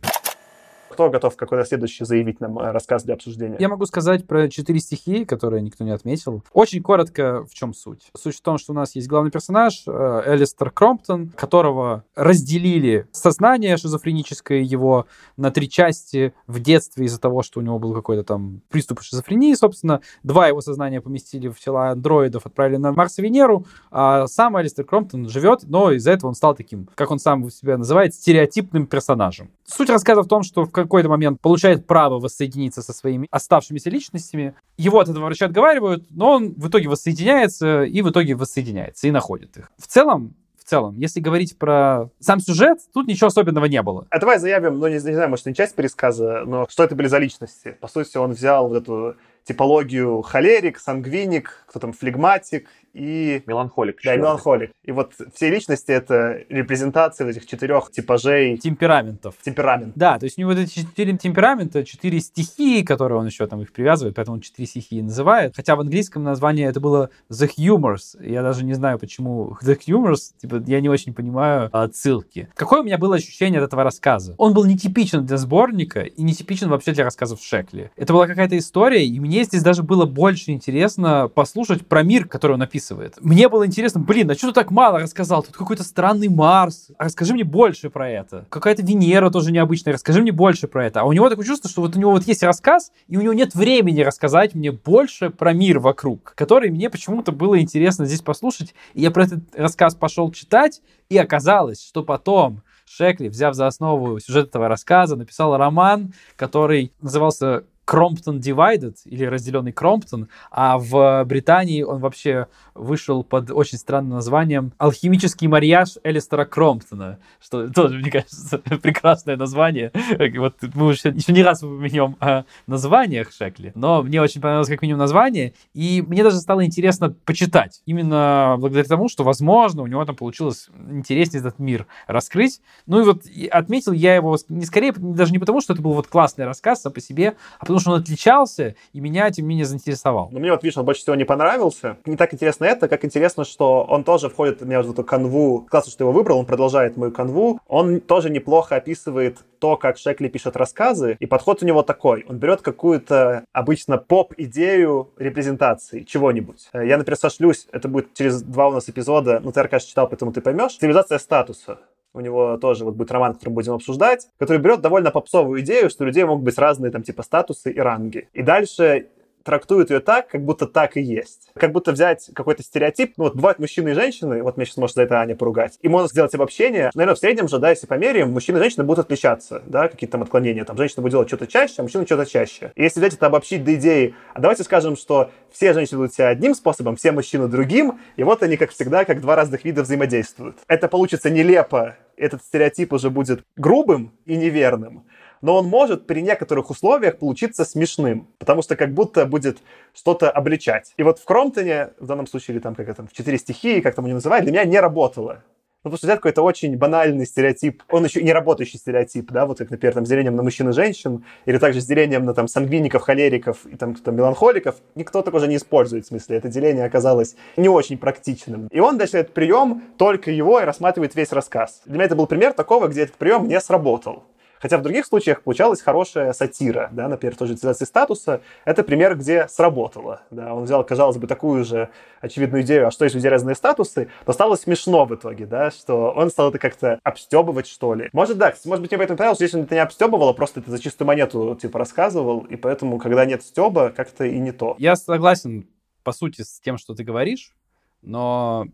Кто готов какой-то следующий заявить нам э, рассказ для обсуждения? Я могу сказать про четыре стихии, которые никто не отметил. Очень коротко, в чем суть. Суть в том, что у нас есть главный персонаж, э, Элистер Кромптон, которого разделили сознание шизофреническое его на три части в детстве из-за того, что у него был какой-то там приступ шизофрении, собственно. Два его сознания поместили в тела андроидов, отправили на Марс и Венеру, а сам Элистер Кромптон живет, но из-за этого он стал таким, как он сам себя называет, стереотипным персонажем. Суть рассказа в том, что в какой-то момент получает право воссоединиться со своими оставшимися личностями. Его от этого врача отговаривают, но он в итоге воссоединяется и в итоге воссоединяется и находит их. В целом, в целом, если говорить про сам сюжет, тут ничего особенного не было. А давай заявим, ну не, не знаю, может, не часть пересказа, но что это были за личности? По сути, он взял вот эту типологию холерик, сангвиник, кто там флегматик и... Меланхолик. Да, меланхолик. И вот все личности — это репрезентации этих четырех типажей... Темпераментов. Темперамент. Да, то есть у него вот эти четыре темперамента, четыре стихии, которые он еще там их привязывает, поэтому он четыре стихии называет. Хотя в английском названии это было The Humors. Я даже не знаю, почему The Humors, типа, я не очень понимаю отсылки. Какое у меня было ощущение от этого рассказа? Он был нетипичен для сборника и нетипичен вообще для рассказов Шекли. Это была какая-то история, и мне здесь даже было больше интересно послушать про мир, который он описывает. Мне было интересно, блин, а что ты так мало рассказал? Тут какой-то странный Марс. А расскажи мне больше про это. Какая-то Венера тоже необычная. Расскажи мне больше про это. А у него такое чувство, что вот у него вот есть рассказ, и у него нет времени рассказать мне больше про мир вокруг, который мне почему-то было интересно здесь послушать. И я про этот рассказ пошел читать, и оказалось, что потом Шекли, взяв за основу сюжет этого рассказа, написал роман, который назывался Кромптон Divided или разделенный Кромптон, а в Британии он вообще вышел под очень странным названием «Алхимический марьяж Элистера Кромптона», что тоже, мне кажется, прекрасное название. Вот мы уже еще не раз упомянем о названиях Шекли, но мне очень понравилось как минимум название, и мне даже стало интересно почитать, именно благодаря тому, что, возможно, у него там получилось интереснее этот мир раскрыть. Ну и вот отметил я его не скорее, даже не потому, что это был вот классный рассказ сам по себе, а потому что он отличался, и меня, тем не менее, заинтересовал. Ну, мне вот, видишь, он больше всего не понравился. Не так интересно это, как интересно, что он тоже входит у меня в эту канву. Классно, что его выбрал, он продолжает мою канву. Он тоже неплохо описывает то, как Шекли пишет рассказы, и подход у него такой. Он берет какую-то обычно поп-идею репрезентации чего-нибудь. Э, я, например, сошлюсь, это будет через два у нас эпизода, ну, ты, Аркаш, читал, поэтому ты поймешь. Цивилизация статуса. У него тоже вот будет роман, который будем обсуждать, который берет довольно попсовую идею, что у людей могут быть разные там типа статусы и ранги. И дальше трактуют ее так, как будто так и есть. Как будто взять какой-то стереотип. Ну, вот бывают мужчины и женщины, вот меня сейчас может за это Аня поругать, и можно сделать обобщение. Наверное, в среднем же, да, если померяем, мужчины и женщины будут отличаться, да, какие-то там отклонения. Там женщина будет делать что-то чаще, а мужчина что-то чаще. И если взять это обобщить до идеи, а давайте скажем, что все женщины ведут себя одним способом, все мужчины другим, и вот они, как всегда, как два разных вида взаимодействуют. Это получится нелепо, этот стереотип уже будет грубым и неверным но он может при некоторых условиях получиться смешным, потому что как будто будет что-то обличать. И вот в Кромптоне, в данном случае, или там как это, в четыре стихии, как там его называют, для меня не работало. Ну, потому что взять какой-то очень банальный стереотип, он еще не работающий стереотип, да, вот как, например, там, с делением на мужчин и женщин, или также с делением на там сангвиников, холериков и там, там меланхоликов, никто так уже не использует, в смысле, это деление оказалось не очень практичным. И он дальше этот прием, только его и рассматривает весь рассказ. Для меня это был пример такого, где этот прием не сработал. Хотя в других случаях получалась хорошая сатира, да, например, тоже утилизации статуса. Это пример, где сработало. Да. Он взял, казалось бы, такую же очевидную идею, а что есть людей разные статусы, но стало смешно в итоге, да, что он стал это как-то обстебывать, что ли. Может, да, может быть, мне поэтому понравилось, здесь он это не обстебывал, а просто это за чистую монету, типа, рассказывал, и поэтому, когда нет стеба, как-то и не то. Я согласен, по сути, с тем, что ты говоришь, но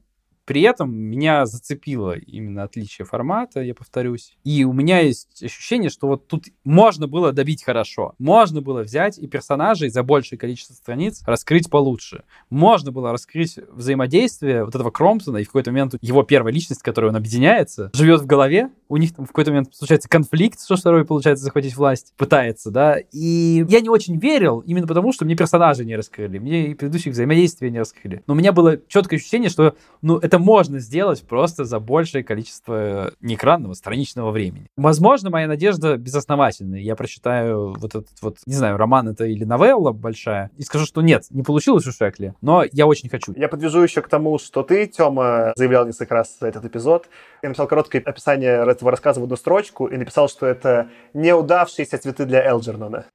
при этом меня зацепило именно отличие формата, я повторюсь. И у меня есть ощущение, что вот тут можно было добить хорошо. Можно было взять и персонажей за большее количество страниц раскрыть получше. Можно было раскрыть взаимодействие вот этого Кромптона и в какой-то момент его первая личность, которой он объединяется, живет в голове, у них там в какой-то момент случается конфликт, что второй получается захватить власть, пытается, да, и я не очень верил, именно потому, что мне персонажи не раскрыли, мне и предыдущих взаимодействия не раскрыли. Но у меня было четкое ощущение, что, ну, это это можно сделать просто за большее количество не экранного, страничного времени. Возможно, моя надежда безосновательная. Я прочитаю вот этот вот, не знаю, роман это или новелла большая, и скажу, что нет, не получилось у Шекли, но я очень хочу. Я подвяжу еще к тому, что ты, Тёма, заявлял несколько раз этот эпизод. Я написал короткое описание этого рассказа в одну строчку и написал, что это неудавшиеся цветы для Элджернона.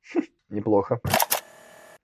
Неплохо.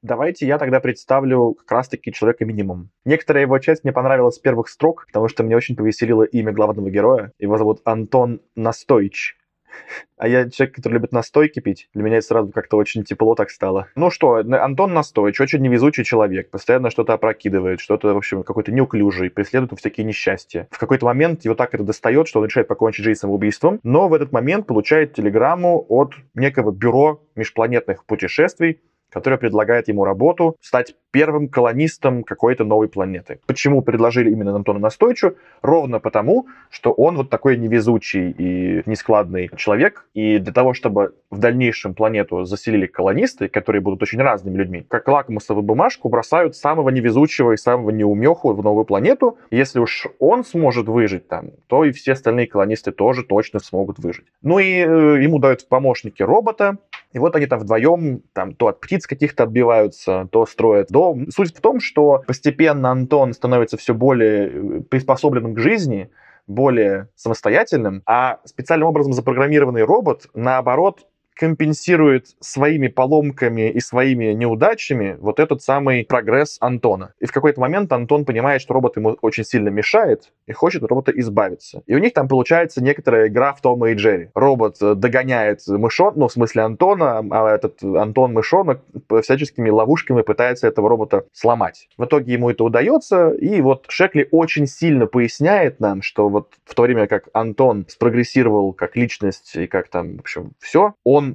Давайте я тогда представлю как раз-таки человека минимум. Некоторая его часть мне понравилась с первых строк, потому что мне очень повеселило имя главного героя. Его зовут Антон Настойч. А я человек, который любит настойки пить. Для меня это сразу как-то очень тепло так стало. Ну что, Антон Настойч, очень невезучий человек. Постоянно что-то опрокидывает, что-то, в общем, какой-то неуклюжий, преследует всякие несчастья. В какой-то момент его так это достает, что он решает покончить жизнь самоубийством. Но в этот момент получает телеграмму от некого бюро межпланетных путешествий, которая предлагает ему работу, стать первым колонистом какой-то новой планеты. Почему предложили именно Антону Настойчу? Ровно потому, что он вот такой невезучий и нескладный человек, и для того, чтобы в дальнейшем планету заселили колонисты, которые будут очень разными людьми, как лакмусовую бумажку бросают самого невезучего и самого неумеху в новую планету. Если уж он сможет выжить там, то и все остальные колонисты тоже точно смогут выжить. Ну и э, ему дают в помощники робота, и вот они там вдвоем там то от птиц каких-то отбиваются, то строят дом. Суть в том, что постепенно Антон становится все более э, приспособленным к жизни, более самостоятельным, а специальным образом запрограммированный робот, наоборот, компенсирует своими поломками и своими неудачами вот этот самый прогресс Антона. И в какой-то момент Антон понимает, что робот ему очень сильно мешает и хочет от робота избавиться. И у них там получается некоторая игра в Тома и Джерри. Робот э, догоняет мышон, ну, в смысле Антона, а этот Антон мышонок всяческими ловушками пытается этого робота сломать. В итоге ему это удается, и вот Шекли очень сильно поясняет нам, что вот в то время как Антон спрогрессировал как личность и как там, в общем, все, он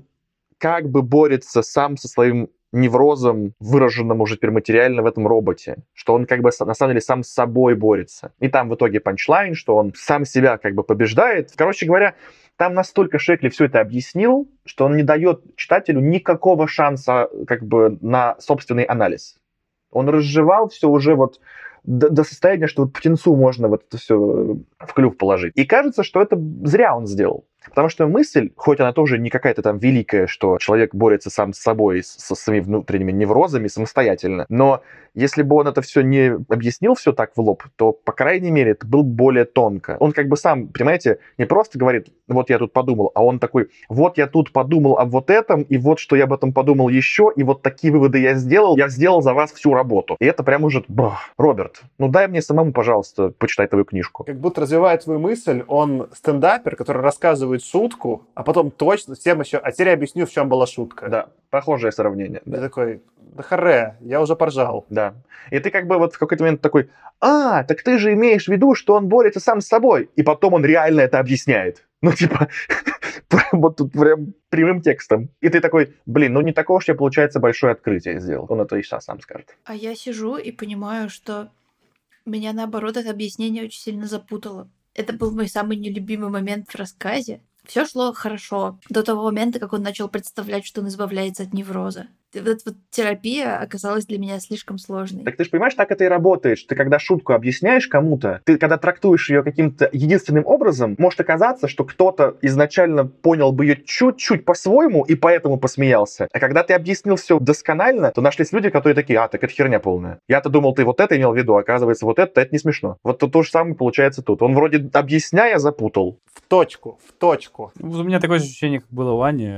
как бы борется сам со своим неврозом, выраженным уже теперь материально в этом роботе, что он как бы на самом деле сам с собой борется. И там в итоге панчлайн, что он сам себя как бы побеждает. Короче говоря, там настолько Шекли все это объяснил, что он не дает читателю никакого шанса как бы на собственный анализ. Он разжевал все уже вот до, до состояния, что вот птенцу можно вот это все в клюв положить. И кажется, что это зря он сделал. Потому что мысль, хоть она тоже не какая-то там великая, что человек борется сам с собой, со своими внутренними неврозами самостоятельно, но если бы он это все не объяснил все так в лоб, то, по крайней мере, это был более тонко. Он как бы сам, понимаете, не просто говорит, вот я тут подумал, а он такой, вот я тут подумал об вот этом, и вот что я об этом подумал еще, и вот такие выводы я сделал, я сделал за вас всю работу. И это прям уже, бах, Роберт, ну дай мне самому, пожалуйста, почитать твою книжку. Как будто развивает твою мысль, он стендапер, который рассказывает шутку, а потом точно всем еще, а теперь я объясню, в чем была шутка. Да, похожее сравнение. Да. такой, да харе, я уже поржал. Да. И ты как бы вот в какой-то момент такой, а, так ты же имеешь в виду, что он борется сам с собой. И потом он реально это объясняет. Ну, типа, вот тут прям прямым текстом. И ты такой, блин, ну не такого уж я, получается, большое открытие сделал. Он это и сейчас сам скажет. А я сижу и понимаю, что меня, наоборот, это объяснение очень сильно запутало. Это был мой самый нелюбимый момент в рассказе. Все шло хорошо до того момента, как он начал представлять, что он избавляется от невроза вот эта вот терапия оказалась для меня слишком сложной. Так ты же понимаешь, так это и работает. Ты когда шутку объясняешь кому-то, ты когда трактуешь ее каким-то единственным образом, может оказаться, что кто-то изначально понял бы ее чуть-чуть по-своему и поэтому посмеялся. А когда ты объяснил все досконально, то нашлись люди, которые такие, а, так это херня полная. Я-то думал, ты вот это имел в виду, а оказывается, вот это, это не смешно. Вот то, то же самое получается тут. Он вроде объясняя запутал. В точку, в точку. У меня такое ощущение, как было у Вани.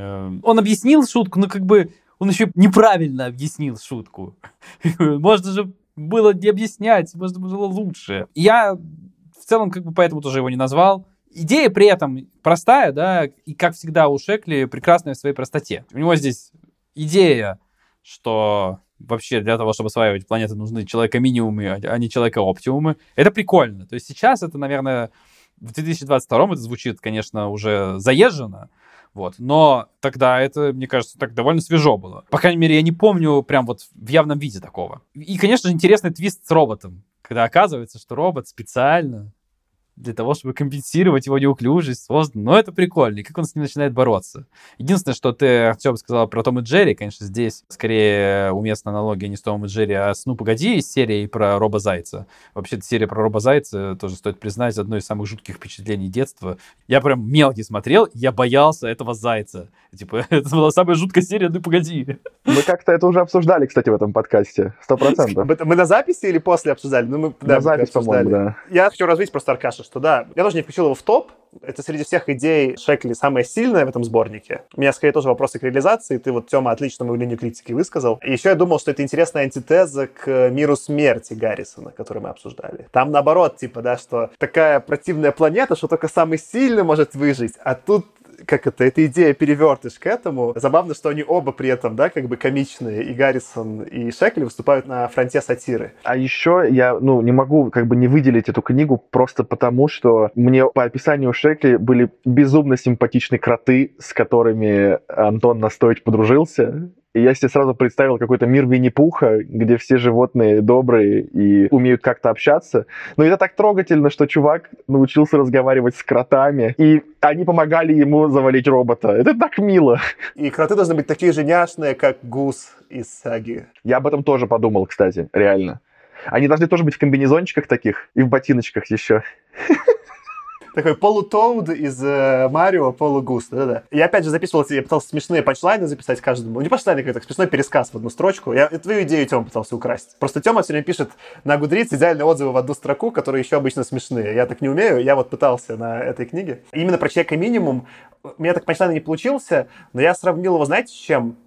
Он объяснил шутку, но как бы он еще неправильно объяснил шутку. Можно же было не объяснять, можно было лучше. Я в целом как бы поэтому тоже его не назвал. Идея при этом простая, да, и как всегда у Шекли прекрасная в своей простоте. У него здесь идея, что вообще для того, чтобы осваивать планеты, нужны человека-минимумы, а не человека-оптимумы. Это прикольно. То есть сейчас это, наверное, в 2022 это звучит, конечно, уже заезжено, вот. Но тогда это, мне кажется, так довольно свежо было. По крайней мере, я не помню прям вот в явном виде такого. И, конечно же, интересный твист с роботом. Когда оказывается, что робот специально для того, чтобы компенсировать его неуклюжесть, создан. Но это прикольно, и как он с ним начинает бороться. Единственное, что ты, Артем, сказал про Том и Джерри, конечно, здесь скорее уместна аналогия не с Томом и Джерри, а с «Ну, погоди» из серии про Роба Зайца. Вообще-то серия про Роба Зайца, тоже стоит признать, одно из самых жутких впечатлений детства. Я прям мелкий смотрел, я боялся этого Зайца. Типа, это была самая жуткая серия «Ну, погоди». Мы как-то это уже обсуждали, кстати, в этом подкасте. Сто процентов. Мы на записи или после обсуждали? Ну, мы, на запись, по-моему, да. Я хочу развить просто Аркаша, что да, я тоже не включил его в топ. Это среди всех идей Шекли самая сильная в этом сборнике. У меня скорее тоже вопросы к реализации. Ты вот, Тёма, отлично мою линию критики высказал. И еще я думал, что это интересная антитеза к миру смерти Гаррисона, который мы обсуждали. Там наоборот, типа, да, что такая противная планета, что только самый сильный может выжить, а тут как это, эта идея перевертыш к этому. Забавно, что они оба при этом, да, как бы комичные, и Гаррисон, и Шекли выступают на фронте сатиры. А еще я, ну, не могу как бы не выделить эту книгу просто потому, что мне по описанию Шекли были безумно симпатичные кроты, с которыми Антон Настоич подружился. И я себе сразу представил какой-то мир Винни-Пуха, где все животные добрые и умеют как-то общаться. Но это так трогательно, что чувак научился разговаривать с кротами, и они помогали ему завалить робота. Это так мило. И кроты должны быть такие же няшные, как гус из саги. Я об этом тоже подумал, кстати, реально. Они должны тоже быть в комбинезончиках таких и в ботиночках еще такой полутоуд из э, Марио, полугуст, да-да. Я опять же записывал, я пытался смешные панчлайны записать каждому. Не панчлайны, как смешной пересказ в одну строчку. Я твою идею Тёма пытался украсть. Просто Тёма все время пишет на Гудриц идеальные отзывы в одну строку, которые еще обычно смешные. Я так не умею, я вот пытался на этой книге. именно про человека минимум, у меня так панчлайн не получился, но я сравнил его, знаете, с чем?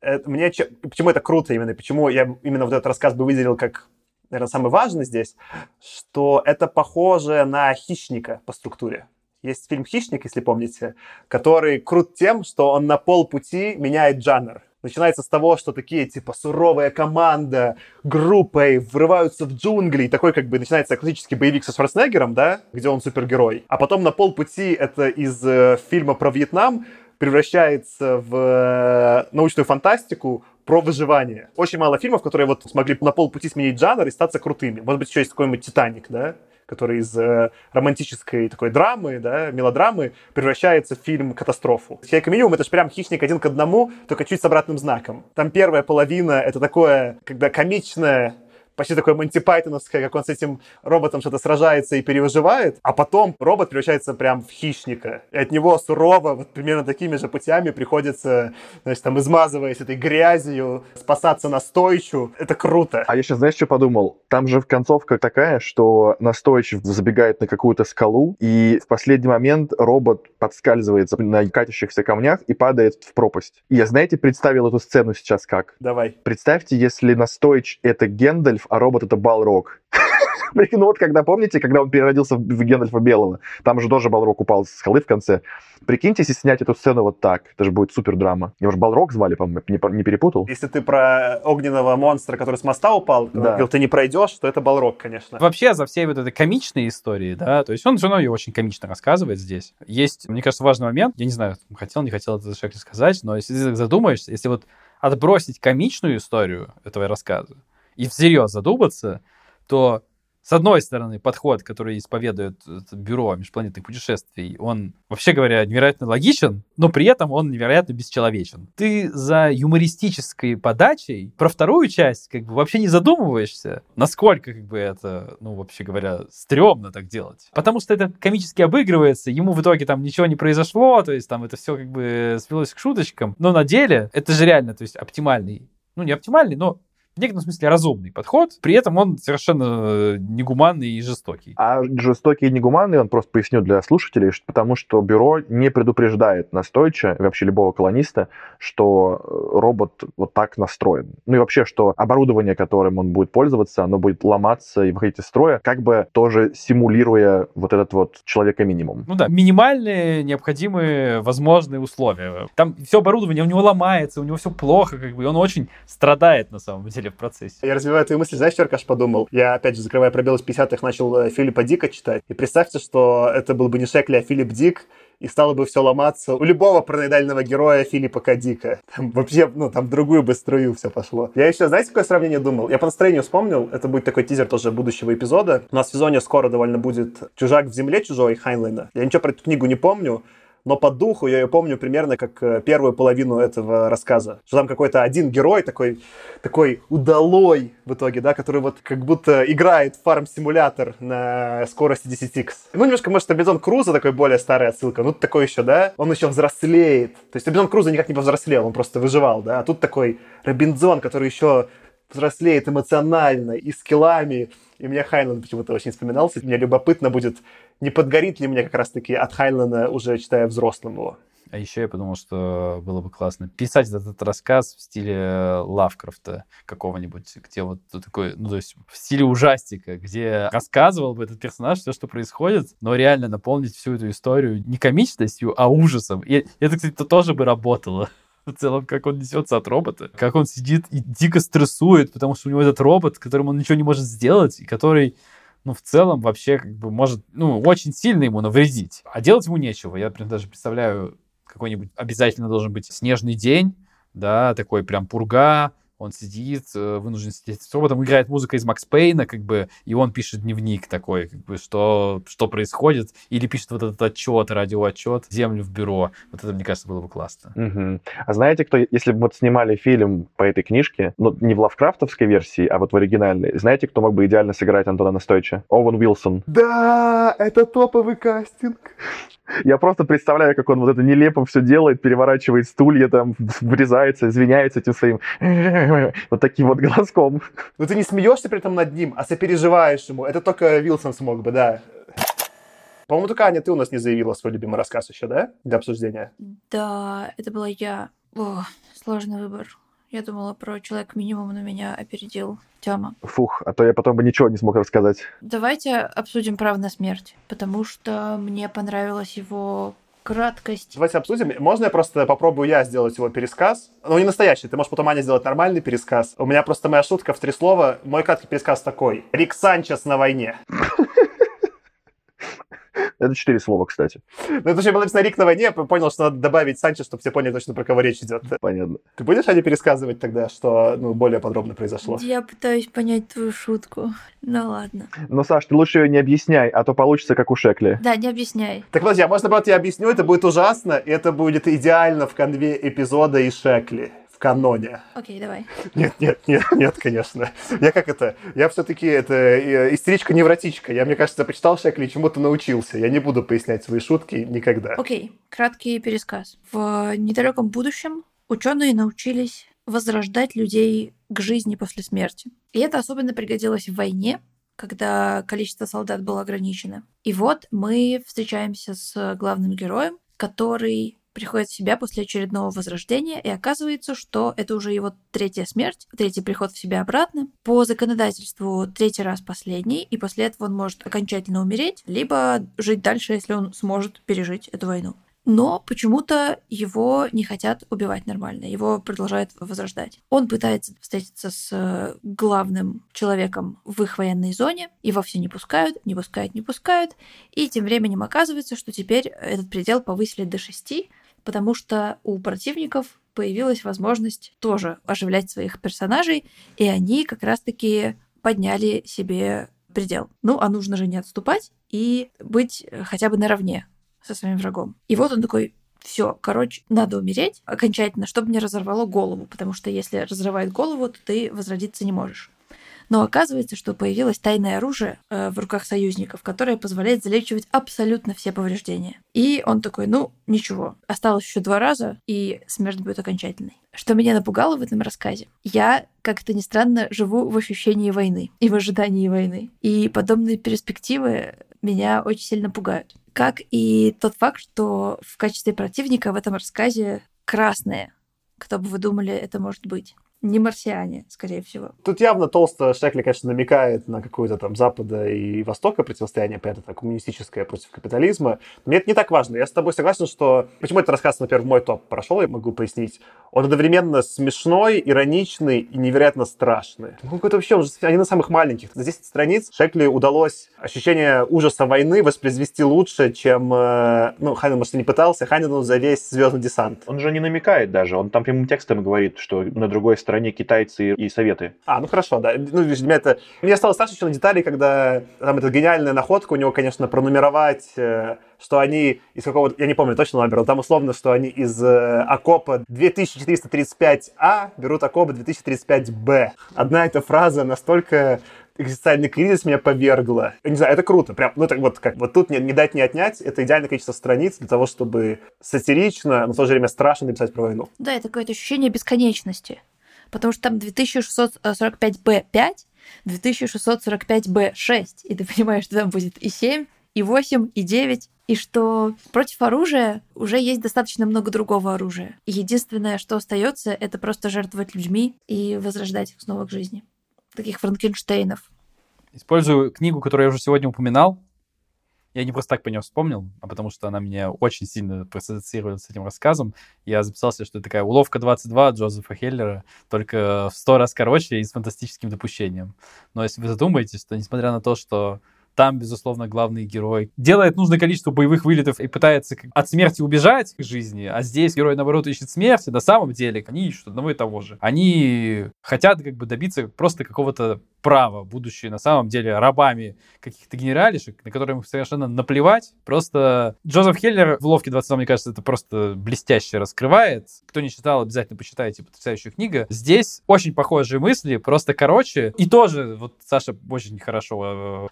Это, мне, почему это круто именно, почему я именно вот этот рассказ бы выделил как наверное, самое важное здесь, что это похоже на хищника по структуре. Есть фильм «Хищник», если помните, который крут тем, что он на полпути меняет жанр. Начинается с того, что такие, типа, суровая команда группой врываются в джунгли, и такой, как бы, начинается классический боевик со Шварценеггером, да, где он супергерой. А потом на полпути это из э, фильма про Вьетнам превращается в э, научную фантастику про выживание. Очень мало фильмов, которые вот смогли на полпути сменить жанр и статься крутыми. Может быть, еще есть какой-нибудь «Титаник», да? который из э, романтической такой драмы, да, мелодрамы превращается в фильм «Катастрофу». «Хейка минимум» — это же прям «Хищник один к одному», только чуть с обратным знаком. Там первая половина — это такое, когда комичное почти такое Монти Пайтоновское, как он с этим роботом что-то сражается и перевыживает, а потом робот превращается прям в хищника. И от него сурово, вот примерно такими же путями приходится, значит, там, измазываясь этой грязью, спасаться настойчу. Это круто. А я сейчас, знаешь, что подумал? Там же концовка такая, что настойчив забегает на какую-то скалу, и в последний момент робот подскальзывается на катящихся камнях и падает в пропасть. И я, знаете, представил эту сцену сейчас как? Давай. Представьте, если настойч — это Гендальф, а робот это Балрог. Ну вот, когда, помните, когда он переродился в Гендальфа Белого, там же тоже Балрог упал с скалы в конце. Прикиньте, если снять эту сцену вот так, это же будет супер драма. Его же Балрог звали, по-моему, не, не перепутал? Если ты про огненного монстра, который с моста упал, Да. говорил, ты не пройдешь, то это Балрог, конечно. Вообще, за всей вот этой комичной историей, да, то есть он женой ее очень комично рассказывает здесь. Есть, мне кажется, важный момент, я не знаю, хотел, не хотел это Шекли сказать, но если ты задумаешься, если вот отбросить комичную историю этого рассказа и всерьез задуматься, то с одной стороны, подход, который исповедует это бюро межпланетных путешествий, он, вообще говоря, невероятно логичен, но при этом он невероятно бесчеловечен. Ты за юмористической подачей про вторую часть как бы вообще не задумываешься, насколько как бы это, ну, вообще говоря, стрёмно так делать. Потому что это комически обыгрывается, ему в итоге там ничего не произошло, то есть там это все как бы свелось к шуточкам, но на деле это же реально, то есть оптимальный, ну, не оптимальный, но в некотором смысле разумный подход, при этом он совершенно э, негуманный и жестокий. А жестокий и негуманный, он просто поясню для слушателей, что- потому что бюро не предупреждает настойчиво, вообще любого колониста, что э, робот вот так настроен. Ну и вообще, что оборудование, которым он будет пользоваться, оно будет ломаться и выходить из строя, как бы тоже симулируя вот этот вот человека-минимум. Ну да, минимальные необходимые возможные условия. Там все оборудование у него ломается, у него все плохо, как бы, и он очень страдает на самом деле в процессе. Я развиваю твою мысль, знаешь, я, Аркаш, подумал? Я, опять же, закрывая пробел из 50-х, начал э, Филиппа Дика читать. И представьте, что это был бы не Шекли, а Филипп Дик, и стало бы все ломаться у любого параноидального героя Филиппа К. Дика. Там вообще, ну, там другую бы струю все пошло. Я еще, знаете, какое сравнение думал? Я по настроению вспомнил, это будет такой тизер тоже будущего эпизода. У нас в сезоне скоро довольно будет «Чужак в земле» чужой Хайнлайна. Я ничего про эту книгу не помню, но по духу я ее помню примерно как э, первую половину этого рассказа. Что там какой-то один герой такой, такой удалой в итоге, да, который вот как будто играет в фарм-симулятор на скорости 10x. Ну, немножко, может, Робинзон Крузо такой более старая отсылка. Ну, такой еще, да, он еще взрослеет. То есть Робинзон Крузо никак не повзрослел, он просто выживал, да. А тут такой Робинзон, который еще взрослеет эмоционально и скиллами. И мне Хайнланд почему-то очень вспоминался. Мне любопытно будет, не подгорит ли мне как раз-таки от Хайнлана, уже читая взрослым его. А еще я подумал, что было бы классно писать этот рассказ в стиле Лавкрафта какого-нибудь, где вот такой, ну, то есть в стиле ужастика, где рассказывал бы этот персонаж все, что происходит, но реально наполнить всю эту историю не комичностью, а ужасом. И это, кстати, то тоже бы работало. В целом, как он несется от робота, как он сидит и дико стрессует, потому что у него этот робот, которому он ничего не может сделать, и который ну, в целом, вообще, как бы, может, ну, очень сильно ему навредить. А делать ему нечего. Я прям даже представляю, какой-нибудь обязательно должен быть снежный день, да, такой прям пурга, он сидит, э, вынужден сидеть с роботом, играет музыка из Макс Пейна, как бы, и он пишет дневник такой, как бы, что, что происходит, или пишет вот этот отчет, радиоотчет, землю в бюро. Вот это, мне кажется, было бы классно. Мгм. А знаете, кто, если бы вот снимали фильм по этой книжке, ну, не в лавкрафтовской версии, а вот в оригинальной, знаете, кто мог бы идеально сыграть Антона Настойча? Оуэн Уилсон. Да, это топовый кастинг. Я просто представляю, как он вот это нелепо все делает, переворачивает стулья, там, врезается, извиняется этим своим вот таким вот голоском. Но ты не смеешься при этом над ним, а сопереживаешь ему. Это только Вилсон смог бы, да. По-моему, только Аня, ты у нас не заявила свой любимый рассказ еще, да? Для обсуждения. Да, это была я. О, сложный выбор. Я думала про человек минимум, но меня опередил Тёма. Фух, а то я потом бы ничего не смог рассказать. Давайте обсудим право на смерть, потому что мне понравилась его краткость. Давайте обсудим. Можно я просто попробую я сделать его пересказ? Ну, не настоящий. Ты можешь потом, Аня, сделать нормальный пересказ. У меня просто моя шутка в три слова. Мой краткий пересказ такой. Рик Санчес на войне. Это четыре слова, кстати. Ну, это же было написано «Рик на войне», я понял, что надо добавить Санчо, чтобы все поняли точно, про кого речь идет. Понятно. Ты будешь, Аня, пересказывать тогда, что ну, более подробно произошло? Я пытаюсь понять твою шутку. Ну ладно. Но, Саш, ты лучше ее не объясняй, а то получится как у Шекли. Да, не объясняй. Так, подожди, а можно, наоборот, я объясню, это будет ужасно, и это будет идеально в конве эпизода и Шекли каноне. Окей, давай. Нет, нет, нет, нет, конечно. Я как это? Я все-таки это э, истеричка-невротичка. Я, мне кажется, почитал Шекли и чему-то научился. Я не буду пояснять свои шутки никогда. Окей, краткий пересказ. В недалеком будущем ученые научились возрождать людей к жизни после смерти. И это особенно пригодилось в войне, когда количество солдат было ограничено. И вот мы встречаемся с главным героем, который приходит в себя после очередного возрождения, и оказывается, что это уже его третья смерть, третий приход в себя обратно. По законодательству третий раз последний, и после этого он может окончательно умереть, либо жить дальше, если он сможет пережить эту войну. Но почему-то его не хотят убивать нормально, его продолжают возрождать. Он пытается встретиться с э, главным человеком в их военной зоне, его все не пускают, не пускают, не пускают, и тем временем оказывается, что теперь этот предел повысили до шести, потому что у противников появилась возможность тоже оживлять своих персонажей, и они как раз-таки подняли себе предел. Ну, а нужно же не отступать и быть хотя бы наравне со своим врагом. И вот он такой, все, короче, надо умереть окончательно, чтобы не разорвало голову, потому что если разрывает голову, то ты возродиться не можешь. Но оказывается, что появилось тайное оружие э, в руках союзников, которое позволяет залечивать абсолютно все повреждения. И он такой, ну, ничего, осталось еще два раза, и смерть будет окончательной. Что меня напугало в этом рассказе? Я, как это ни странно, живу в ощущении войны и в ожидании войны. И подобные перспективы меня очень сильно пугают. Как и тот факт, что в качестве противника в этом рассказе красные. Кто бы вы думали, это может быть? Не марсиане, скорее всего. Тут явно толсто Шекли, конечно, намекает на какое-то там Запада и Востока противостояние, понятно, коммунистическое против капитализма. Но мне это не так важно. Я с тобой согласен, что... Почему этот рассказ, например, в мой топ прошел, я могу пояснить. Он одновременно смешной, ироничный и невероятно страшный. Ну, какой-то вообще, он же один из самых маленьких. За 10 страниц Шекли удалось ощущение ужаса войны воспроизвести лучше, чем... Э, ну, Ханин, может, и не пытался. Ханину за весь звездный десант. Он же не намекает даже. Он там прямым текстом говорит, что на другой стороне стороне китайцы и советы. А, ну хорошо, да. Ну, для меня это... Мне стало страшно еще на детали, когда там эта гениальная находка у него, конечно, пронумеровать, э, что они из какого-то... Я не помню точно номер, но там условно, что они из э, окопа 2435А берут окопа 2035Б. Одна эта фраза настолько экзистенциальный кризис меня повергла. Я не знаю, это круто. Прям, ну, так вот, как, вот тут не, не дать, не отнять. Это идеальное количество страниц для того, чтобы сатирично, но в то же время страшно написать про войну. Да, это какое-то ощущение бесконечности потому что там 2645b5, 2645b6, и ты понимаешь, что там будет и 7, и 8, и 9, и что против оружия уже есть достаточно много другого оружия. И единственное, что остается, это просто жертвовать людьми и возрождать их снова к жизни. Таких Франкенштейнов. Использую книгу, которую я уже сегодня упоминал, я не просто так по нее вспомнил, а потому что она меня очень сильно проассоциировала с этим рассказом. Я записался, что это такая уловка 22 Джозефа Хеллера, только в сто раз короче и с фантастическим допущением. Но если вы задумаетесь, то несмотря на то, что там, безусловно, главный герой делает нужное количество боевых вылетов и пытается от смерти убежать к жизни, а здесь герой, наоборот, ищет смерти. На самом деле они ищут одного и того же. Они хотят как бы добиться просто какого-то право, будучи на самом деле рабами каких-то генералишек, на которые им совершенно наплевать. Просто Джозеф Хеллер в «Ловке 22», мне кажется, это просто блестяще раскрывает. Кто не читал, обязательно почитайте, потрясающая книга. Здесь очень похожие мысли, просто короче. И тоже, вот Саша очень хорошо э,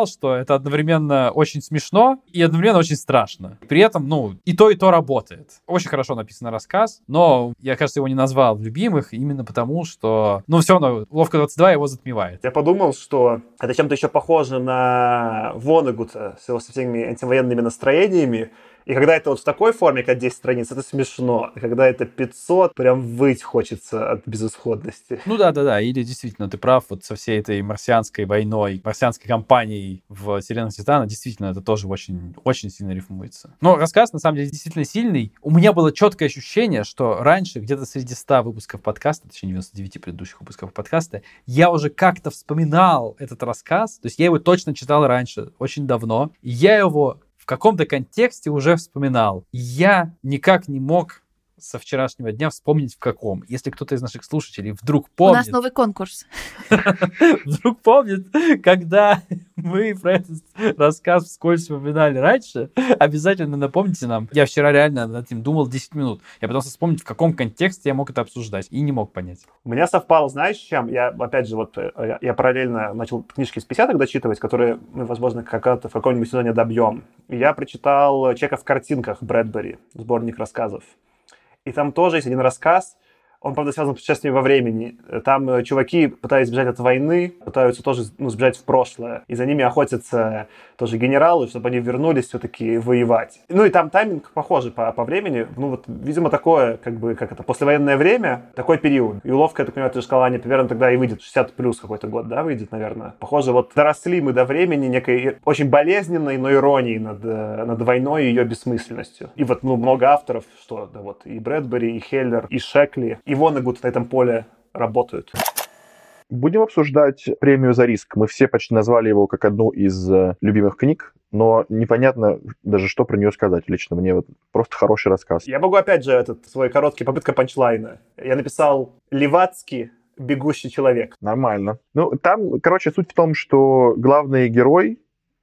обрисовал, что это одновременно очень смешно и одновременно очень страшно. При этом, ну, и то, и то работает. Очень хорошо написан рассказ, но я, кажется, его не назвал любимых именно потому, что, ну, все равно «Ловка 22» его затмевает. Я подумал, что это чем-то еще похоже на Вонегута с его со всеми антивоенными настроениями, и когда это вот в такой форме, как 10 страниц, это смешно. Когда это 500, прям выть хочется от безысходности. Ну да, да, да. Или действительно, ты прав, вот со всей этой марсианской войной, марсианской кампанией в вселенной Титана, действительно, это тоже очень, очень сильно рифмуется. Но рассказ, на самом деле, действительно сильный. У меня было четкое ощущение, что раньше, где-то среди 100 выпусков подкаста, точнее 99 предыдущих выпусков подкаста, я уже как-то вспоминал этот рассказ. То есть я его точно читал раньше, очень давно. И я его каком-то контексте уже вспоминал. Я никак не мог со вчерашнего дня вспомнить в каком. Если кто-то из наших слушателей вдруг У помнит... нас новый конкурс. вдруг помнит, когда мы про этот рассказ вскользь вспоминали раньше, обязательно напомните нам. Я вчера реально над этим думал 10 минут. Я пытался вспомнить, в каком контексте я мог это обсуждать, и не мог понять. У меня совпало, знаешь, с чем? Я, опять же, вот э, я, параллельно начал книжки с 50-х дочитывать, которые мы, возможно, когда-то в каком-нибудь сезоне добьем. Я прочитал «Чека в картинках» Брэдбери, сборник рассказов. И там тоже есть один рассказ, он, правда, связан с путешествием во времени. Там э, чуваки пытаются сбежать от войны, пытаются тоже ну, сбежать в прошлое. И за ними охотятся тоже генералы, чтобы они вернулись все-таки воевать. Ну и там тайминг похожий по, по времени. Ну вот, видимо, такое, как бы, как это, послевоенное время, такой период. И уловка, я так понимаю, ты же сказала, Аня, примерно тогда и выйдет. 60 плюс какой-то год, да, выйдет, наверное. Похоже, вот доросли мы до времени некой очень болезненной, но иронии над, э, над войной и ее бессмысленностью. И вот, ну, много авторов, что, да вот, и Брэдбери, и Хеллер, и Шекли, и Вонегуд на этом поле работают. Будем обсуждать премию за риск. Мы все почти назвали его как одну из э, любимых книг, но непонятно даже, что про нее сказать лично. Мне вот просто хороший рассказ. Я могу опять же этот свой короткий попытка панчлайна. Я написал Левацкий бегущий человек. Нормально. Ну, там, короче, суть в том, что главный герой,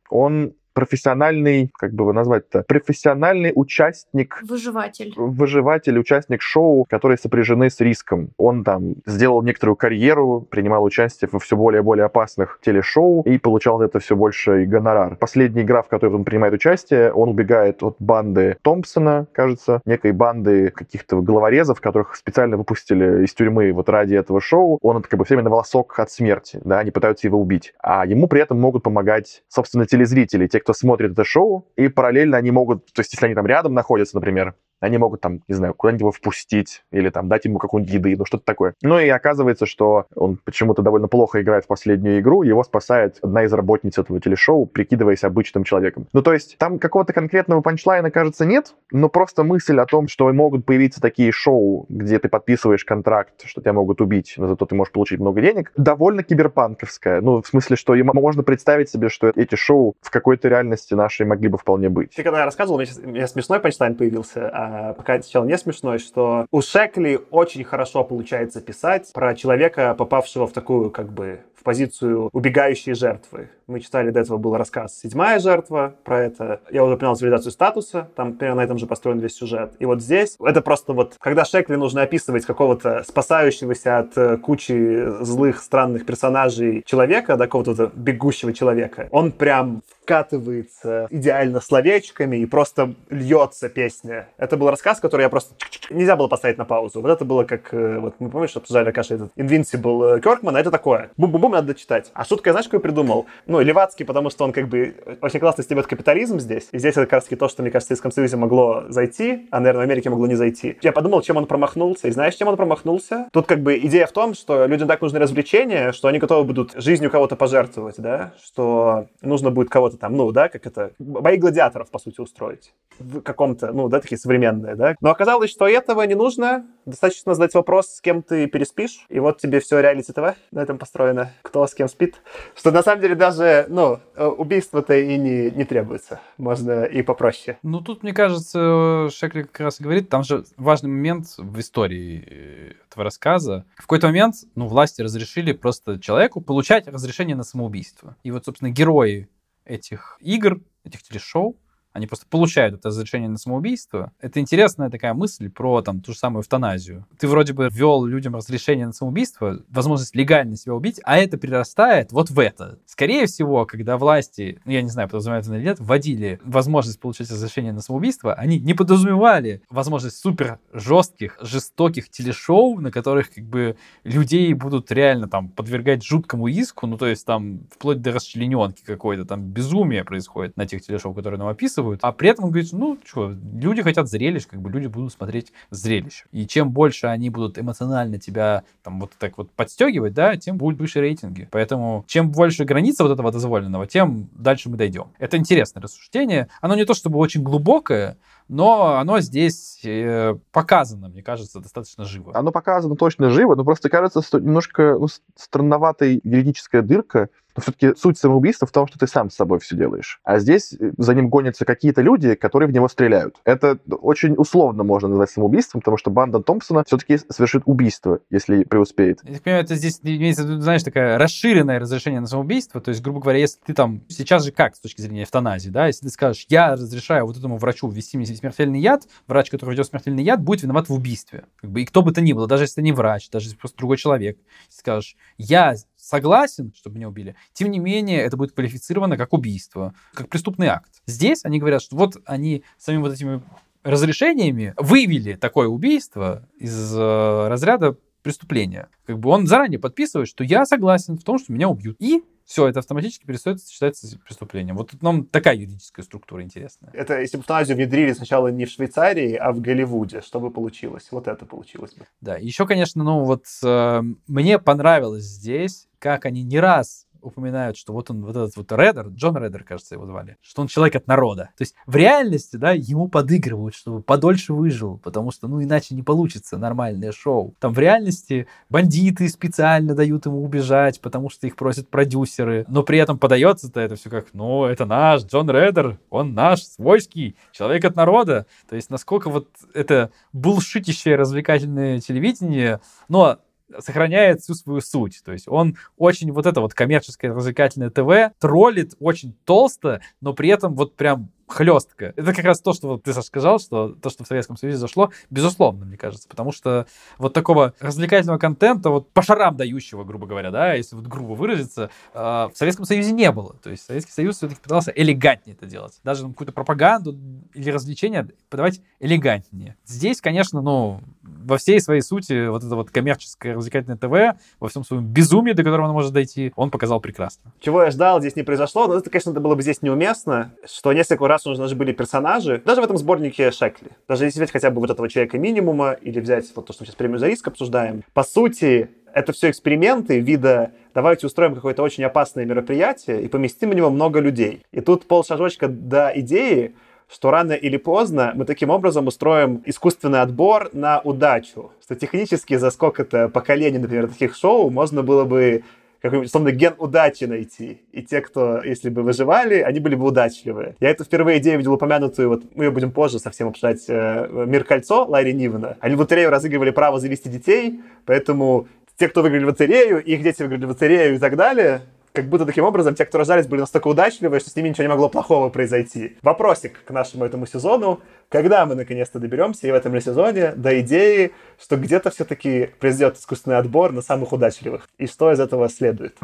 он профессиональный, как бы его назвать-то, профессиональный участник Выживатель. выживатель, участник шоу, которые сопряжены с риском. Он там сделал некоторую карьеру, принимал участие во все более и более опасных телешоу и получал за это все больше и гонорар. Последняя игра, в которой он принимает участие, он убегает от банды Томпсона, кажется, некой банды каких-то головорезов, которых специально выпустили из тюрьмы вот ради этого шоу. Он как бы все время на волосок от смерти, да, они пытаются его убить. А ему при этом могут помогать, собственно, телезрители, те, кто смотрит это шоу, и параллельно они могут, то есть если они там рядом находятся, например, они могут там, не знаю, куда-нибудь его впустить или там дать ему какую-нибудь еды, ну что-то такое. Ну и оказывается, что он почему-то довольно плохо играет в последнюю игру, его спасает одна из работниц этого телешоу, прикидываясь обычным человеком. Ну то есть там какого-то конкретного панчлайна, кажется, нет, но просто мысль о том, что могут появиться такие шоу, где ты подписываешь контракт, что тебя могут убить, но зато ты можешь получить много денег, довольно киберпанковская. Ну, в смысле, что можно представить себе, что эти шоу в какой-то реальности нашей могли бы вполне быть. Ты когда рассказывал, у меня, у меня смешной панчлайн появился, а пока сначала не смешной, что у Шекли очень хорошо получается писать про человека, попавшего в такую, как бы, в позицию убегающей жертвы. Мы читали до этого был рассказ «Седьмая жертва» про это. Я уже упоминал цивилизацию статуса, там примерно на этом же построен весь сюжет. И вот здесь это просто вот, когда Шекли нужно описывать какого-то спасающегося от э, кучи злых, странных персонажей человека, да, какого-то бегущего человека, он прям вкатывается идеально словечками и просто льется песня. Это был рассказ, который я просто... Нельзя было поставить на паузу. Вот это было как... э, Вот мы, помнишь, обсуждали, Каша, этот Invincible Кёркман, а это такое. Бум-бум-бум, надо читать. А шутка, я знаешь, какую придумал? Ну, Левацкий, потому что он как бы очень классно стебет капитализм здесь. И здесь это как раз то, что, мне кажется, в Советском Союзе могло зайти, а, наверное, в Америке могло не зайти. Я подумал, чем он промахнулся. И знаешь, чем он промахнулся? Тут как бы идея в том, что людям так нужны развлечения, что они готовы будут жизнью кого-то пожертвовать, да? Что нужно будет кого-то там, ну, да, как это... Бои гладиаторов, по сути, устроить. В каком-то, ну, да, такие современные, да? Но оказалось, что этого не нужно. Достаточно задать вопрос, с кем ты переспишь, и вот тебе все реалити ТВ на этом построено. Кто с кем спит. Что на самом деле даже, ну, э, убийства-то и не, не требуется. Можно и попроще. Ну, тут, мне кажется, Шекли как раз и говорит, там же важный момент в истории э, этого рассказа. В какой-то момент, ну, власти разрешили просто человеку получать разрешение на самоубийство. И вот, собственно, герои этих игр, этих телешоу, они просто получают это разрешение на самоубийство. Это интересная такая мысль про там ту же самую эвтаназию. Ты вроде бы ввел людям разрешение на самоубийство, возможность легально себя убить, а это прирастает вот в это. Скорее всего, когда власти, ну я не знаю, подразумевают или нет, вводили возможность получить разрешение на самоубийство, они не подразумевали возможность супер жестких, жестоких телешоу, на которых как бы людей будут реально там подвергать жуткому иску, ну то есть там вплоть до расчлененки какой-то, там безумие происходит на тех телешоу, которые нам описывают, а при этом он говорит, ну что, люди хотят зрелищ, как бы люди будут смотреть зрелище. И чем больше они будут эмоционально тебя там вот так вот подстегивать, да, тем будут выше рейтинги. Поэтому чем больше граница вот этого дозволенного, тем дальше мы дойдем. Это интересное рассуждение. Оно не то чтобы очень глубокое, но оно здесь э, показано, мне кажется, достаточно живо. Оно показано точно живо, но просто кажется, что немножко ну, с- странноватой юридическая дырка, но все-таки суть самоубийства в том, что ты сам с собой все делаешь. А здесь э, за ним гонятся какие-то люди, которые в него стреляют. Это очень условно можно назвать самоубийством, потому что банда Томпсона все-таки совершит убийство, если преуспеет. Я так понимаю, это здесь имеется знаешь, такое расширенное разрешение на самоубийство. То есть, грубо говоря, если ты там... Сейчас же как с точки зрения эвтаназии, да? Если ты скажешь, я разрешаю вот этому врачу ввести мне смертельный яд, врач, который ведет смертельный яд, будет виноват в убийстве. Как бы, и кто бы то ни было, даже если ты не врач, даже если просто другой человек. Скажешь, я согласен, чтобы меня убили, тем не менее, это будет квалифицировано как убийство, как преступный акт. Здесь они говорят, что вот они самими вот этими разрешениями вывели такое убийство из э, разряда преступления. Как бы он заранее подписывает, что я согласен в том, что меня убьют. И все, это автоматически перестает считаться преступлением. Вот тут нам такая юридическая структура интересная. Это если бы эвтаназию внедрили сначала не в Швейцарии, а в Голливуде, что бы получилось? Вот это получилось бы. Да, еще, конечно, ну вот э, мне понравилось здесь, как они не раз упоминают, что вот он, вот этот вот Реддер, Джон Реддер, кажется, его звали, что он человек от народа. То есть в реальности, да, ему подыгрывают, чтобы подольше выжил, потому что, ну, иначе не получится нормальное шоу. Там в реальности бандиты специально дают ему убежать, потому что их просят продюсеры, но при этом подается-то это все как, ну, это наш Джон Реддер, он наш, свойский, человек от народа. То есть насколько вот это булшитящее развлекательное телевидение, но сохраняет всю свою суть. То есть он очень вот это вот коммерческое развлекательное ТВ троллит очень толсто, но при этом вот прям хлестко. Это как раз то, что вот ты, Саша, сказал, что то, что в Советском Союзе зашло, безусловно, мне кажется, потому что вот такого развлекательного контента, вот по шарам дающего, грубо говоря, да, если вот грубо выразиться, э, в Советском Союзе не было. То есть Советский Союз все-таки пытался элегантнее это делать. Даже там, какую-то пропаганду или развлечения подавать элегантнее. Здесь, конечно, ну, во всей своей сути вот это вот коммерческое развлекательное ТВ, во всем своем безумии, до которого оно может дойти, он показал прекрасно. Чего я ждал, здесь не произошло, но это, конечно, это было бы здесь неуместно, что несколько раз уже даже были персонажи, даже в этом сборнике Шекли. Даже если взять хотя бы вот этого человека минимума, или взять вот то, что мы сейчас премию за риск обсуждаем, по сути, это все эксперименты вида давайте устроим какое-то очень опасное мероприятие и поместим в него много людей. И тут полшажочка до идеи, что рано или поздно мы таким образом устроим искусственный отбор на удачу. Что технически за сколько-то поколений, например, таких шоу можно было бы какой-нибудь, условно, ген удачи найти. И те, кто, если бы выживали, они были бы удачливые. Я эту впервые идею видел упомянутую, вот мы ее будем позже совсем обсуждать, э, «Мир кольцо» Ларри Нивена. Они в лотерею разыгрывали право завести детей, поэтому те, кто выиграли в лотерею, их дети выиграли в лотерею и так далее, как будто таким образом те, кто рождались, были настолько удачливые, что с ними ничего не могло плохого произойти. Вопросик к нашему этому сезону. Когда мы наконец-то доберемся и в этом сезоне до идеи, что где-то все-таки произойдет искусственный отбор на самых удачливых? И что из этого следует?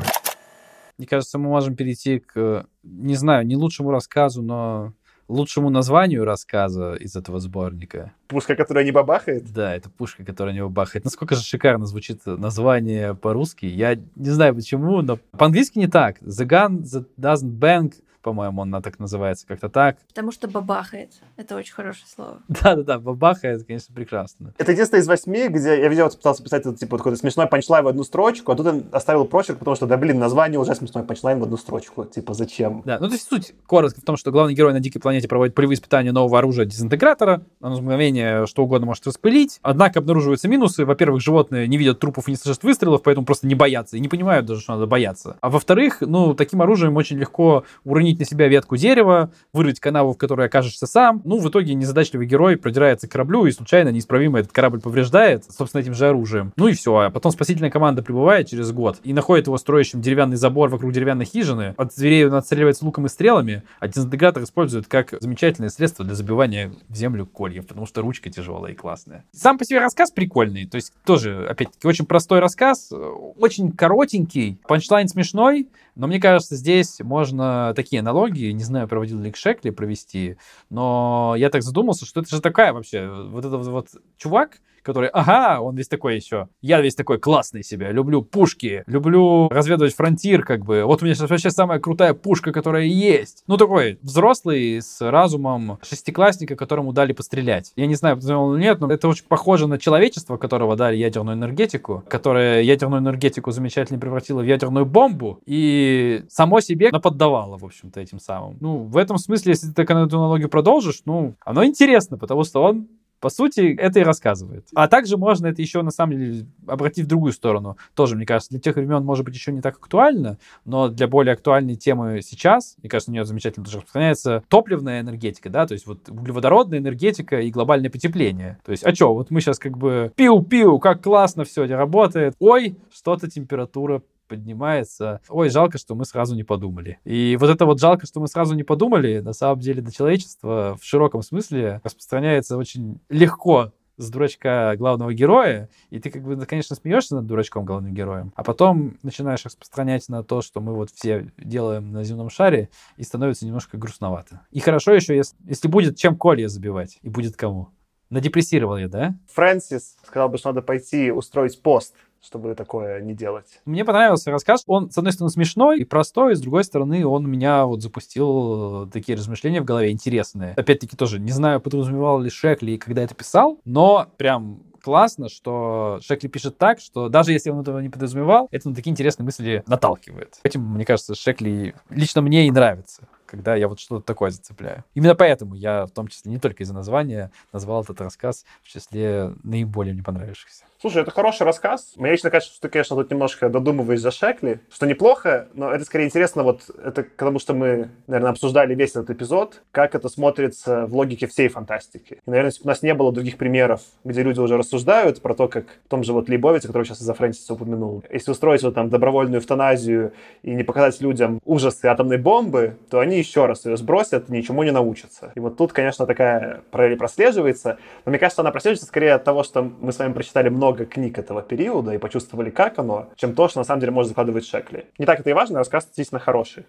Мне кажется, мы можем перейти к, не знаю, не лучшему рассказу, но лучшему названию рассказа из этого сборника. Пушка, которая не бабахает? Да, это пушка, которая не бабахает. Насколько же шикарно звучит название по-русски. Я не знаю почему, но по-английски не так. The gun that doesn't bang, по-моему, он так называется, как-то так. Потому что бабахает. Это очень хорошее слово. Да-да-да, бабахает, конечно, прекрасно. Это единственное из восьми, где я видел, пытался писать это, типа, какой-то смешной панчлайн в одну строчку, а тут он оставил прочерк, потому что, да, блин, название уже смешной панчлайн в одну строчку. Типа, зачем? Да, ну то есть суть коротко в том, что главный герой на дикой планете проводит полевые испытания нового оружия дезинтегратора. Оно мгновение что угодно может распылить. Однако обнаруживаются минусы. Во-первых, животные не видят трупов и не слышат выстрелов, поэтому просто не боятся и не понимают даже, что надо бояться. А во-вторых, ну, таким оружием очень легко уронить на себя ветку дерева, вырыть канаву, в которой окажешься сам. Ну, в итоге незадачливый герой продирается к кораблю и случайно неисправимо этот корабль повреждает, собственно, этим же оружием. Ну и все. А потом спасительная команда прибывает через год и находит его строящим деревянный забор вокруг деревянной хижины. От зверей он отстреливается луком и стрелами, а дезинтегратор использует как замечательное средство для забивания в землю кольев, потому что ручка тяжелая и классная. Сам по себе рассказ прикольный, то есть тоже, опять-таки, очень простой рассказ, очень коротенький, панчлайн смешной, но мне кажется, здесь можно такие аналогии, не знаю, проводил ли Шекли провести, но я так задумался, что это же такая вообще, вот этот вот чувак, который, ага, он весь такой еще, я весь такой классный себя, люблю пушки, люблю разведывать фронтир, как бы, вот у меня сейчас вообще самая крутая пушка, которая есть. Ну, такой взрослый с разумом шестиклассника, которому дали пострелять. Я не знаю, он или нет, но это очень похоже на человечество, которого дали ядерную энергетику, которое ядерную энергетику замечательно превратило в ядерную бомбу и само себе наподдавало, в общем-то, этим самым. Ну, в этом смысле, если ты эту аналогию продолжишь, ну, оно интересно, потому что он по сути, это и рассказывает. А также можно это еще, на самом деле, обратить в другую сторону. Тоже, мне кажется, для тех времен, может быть, еще не так актуально, но для более актуальной темы сейчас, мне кажется, у нее замечательно тоже распространяется топливная энергетика, да, то есть вот углеводородная энергетика и глобальное потепление. То есть, а что, вот мы сейчас как бы пиу-пиу, как классно все это работает. Ой, что-то температура поднимается. Ой, жалко, что мы сразу не подумали. И вот это вот жалко, что мы сразу не подумали, на самом деле до человечества в широком смысле распространяется очень легко с дурачка главного героя, и ты как бы, конечно, смеешься над дурачком главным героем, а потом начинаешь распространять на то, что мы вот все делаем на земном шаре, и становится немножко грустновато. И хорошо еще, если, если будет чем колья забивать, и будет кому. Надепрессировал я, да? Фрэнсис сказал бы, что надо пойти устроить пост чтобы такое не делать. Мне понравился рассказ. Он, с одной стороны, смешной и простой, с другой стороны, он меня вот запустил такие размышления в голове интересные. Опять-таки тоже не знаю, подразумевал ли Шекли, когда это писал, но прям классно, что Шекли пишет так, что даже если он этого не подразумевал, это на такие интересные мысли наталкивает. Этим, мне кажется, Шекли лично мне и нравится когда я вот что-то такое зацепляю. Именно поэтому я, в том числе, не только из-за названия, назвал этот рассказ в числе наиболее мне понравившихся. Слушай, это хороший рассказ. Мне лично кажется, что ты, конечно, тут немножко додумываешь за Шекли, что неплохо, но это скорее интересно вот, это потому что мы, наверное, обсуждали весь этот эпизод, как это смотрится в логике всей фантастики. И, наверное, если бы у нас не было других примеров, где люди уже рассуждают про то, как в том же вот Лейбовице, который сейчас из-за Фрэнсиса упомянул, если устроить вот там добровольную эвтаназию и не показать людям ужасы атомной бомбы, то они еще раз ее сбросят, ничему не научатся. И вот тут, конечно, такая параллель прослеживается, но мне кажется, она прослеживается скорее от того, что мы с вами прочитали много книг этого периода и почувствовали, как оно, чем то, что на самом деле может закладывать Шекли. Не так это и важно, рассказ действительно хороший.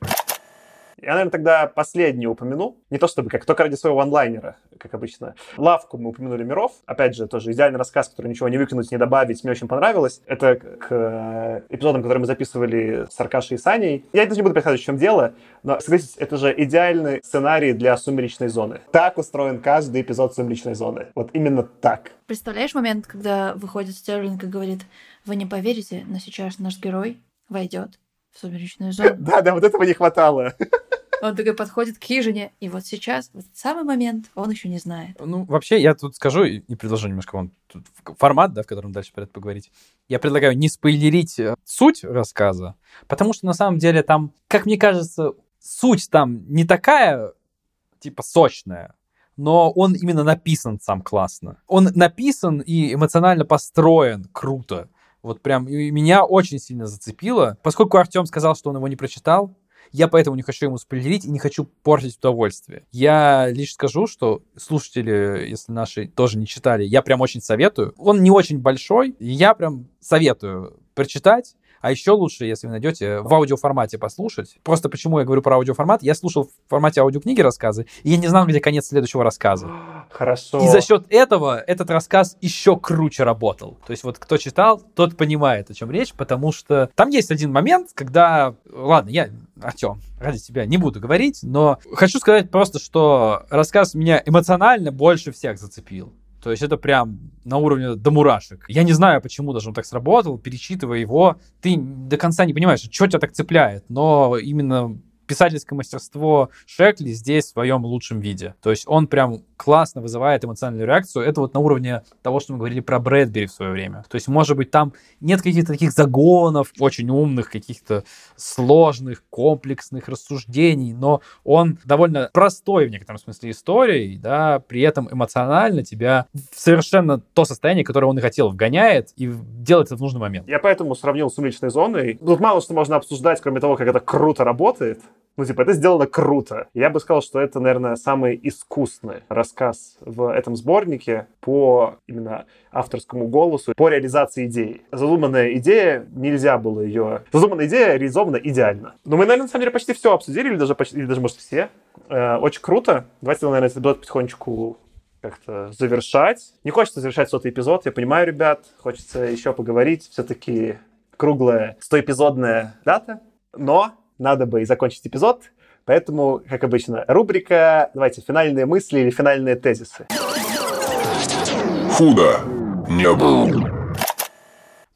Я, наверное, тогда последний упомяну. Не то чтобы как, только ради своего онлайнера, как обычно. Лавку мы упомянули миров. Опять же, тоже идеальный рассказ, который ничего не выкинуть, не добавить. Мне очень понравилось. Это к э, эпизодам, которые мы записывали с Аркашей и Саней. Я даже не буду рассказывать, в чем дело, но, согласитесь, это же идеальный сценарий для «Сумеречной зоны». Так устроен каждый эпизод «Сумеречной зоны». Вот именно так. Представляешь момент, когда выходит Стерлинг и говорит, вы не поверите, но сейчас наш герой войдет в сумеречную зону. Да, да, вот этого не хватало. Он такой подходит к хижине, и вот сейчас, в этот самый момент, он еще не знает. Ну, вообще, я тут скажу и предложу немножко вон тут формат, да, в котором дальше это поговорить. Я предлагаю не спойлерить э, суть рассказа, потому что на самом деле там, как мне кажется, суть там не такая, типа, сочная, но он именно написан сам классно. Он написан и эмоционально построен круто. Вот прям меня очень сильно зацепило. Поскольку Артем сказал, что он его не прочитал, я поэтому не хочу ему спойлерить и не хочу портить удовольствие. Я лишь скажу, что слушатели, если наши тоже не читали, я прям очень советую. Он не очень большой, я прям советую прочитать. А еще лучше, если вы найдете в аудиоформате послушать. Просто почему я говорю про аудиоформат? Я слушал в формате аудиокниги рассказы, и я не знал, где конец следующего рассказа. Хорошо. И за счет этого этот рассказ еще круче работал. То есть вот кто читал, тот понимает, о чем речь, потому что там есть один момент, когда... Ладно, я, Артем, ради тебя не буду говорить, но хочу сказать просто, что рассказ меня эмоционально больше всех зацепил. То есть это прям на уровне до мурашек. Я не знаю, почему даже он так сработал. Перечитывая его, ты до конца не понимаешь, что тебя так цепляет. Но именно писательское мастерство Шекли здесь в своем лучшем виде. То есть он прям классно вызывает эмоциональную реакцию. Это вот на уровне того, что мы говорили про Брэдбери в свое время. То есть, может быть, там нет каких-то таких загонов, очень умных, каких-то сложных, комплексных рассуждений, но он довольно простой в некотором смысле историей, да, при этом эмоционально тебя в совершенно то состояние, которое он и хотел, вгоняет и делает это в нужный момент. Я поэтому сравнил с «Сумеречной зоной». Тут мало что можно обсуждать, кроме того, как это круто работает. Ну, типа, это сделано круто. Я бы сказал, что это, наверное, самый искусный рассказ в этом сборнике по именно авторскому голосу, по реализации идеи. Задуманная идея, нельзя было ее... Задуманная идея реализована идеально. Но мы, наверное, на самом деле почти все обсудили, или даже, почти, или даже может, все. Э, очень круто. Давайте, наверное, этот эпизод потихонечку как-то завершать. Не хочется завершать сотый эпизод, я понимаю, ребят, хочется еще поговорить. Все-таки круглая 100-эпизодная дата, но надо бы и закончить эпизод. Поэтому, как обычно, рубрика, давайте, финальные мысли или финальные тезисы. Худо не было.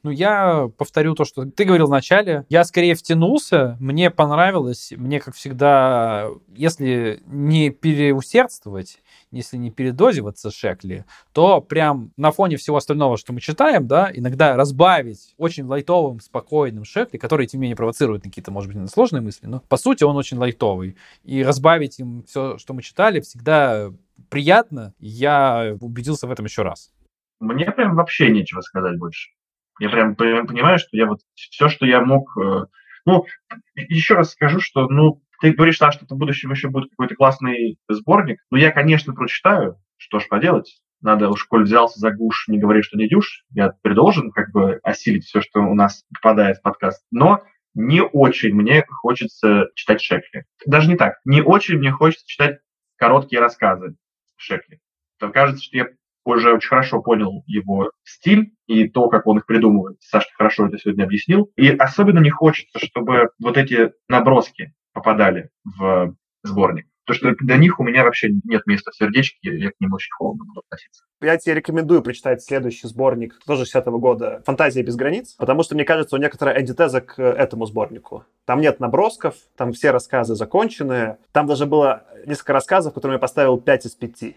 Ну, я повторю то, что ты говорил в начале. Я скорее втянулся, мне понравилось. Мне, как всегда, если не переусердствовать, если не передозиваться Шекли, то прям на фоне всего остального, что мы читаем, да, иногда разбавить очень лайтовым, спокойным Шекли, который, тем не менее, провоцирует какие-то, может быть, сложные мысли, но по сути он очень лайтовый. И разбавить им все, что мы читали, всегда приятно. Я убедился в этом еще раз. Мне прям вообще нечего сказать больше. Я прям понимаю, что я вот все, что я мог... Э, ну, еще раз скажу, что, ну, ты говоришь, что в будущем еще будет какой-то классный сборник. Ну, я, конечно, прочитаю. Что ж поделать? Надо уж, коль взялся за гуш, не говори, что не дюш. Я теперь как бы осилить все, что у нас попадает в подкаст. Но не очень мне хочется читать Шекли. Даже не так. Не очень мне хочется читать короткие рассказы Шекли. То кажется, что я уже очень хорошо понял его стиль и то, как он их придумывает. Саша хорошо это сегодня объяснил. И особенно не хочется, чтобы вот эти наброски попадали в сборник. Потому что для них у меня вообще нет места в сердечке, я к ним очень холодно буду относиться. Я тебе рекомендую прочитать следующий сборник, тоже 60 -го года, «Фантазия без границ», потому что, мне кажется, у некоторая антитеза к этому сборнику. Там нет набросков, там все рассказы законченные. Там даже было несколько рассказов, которым я поставил 5 из 5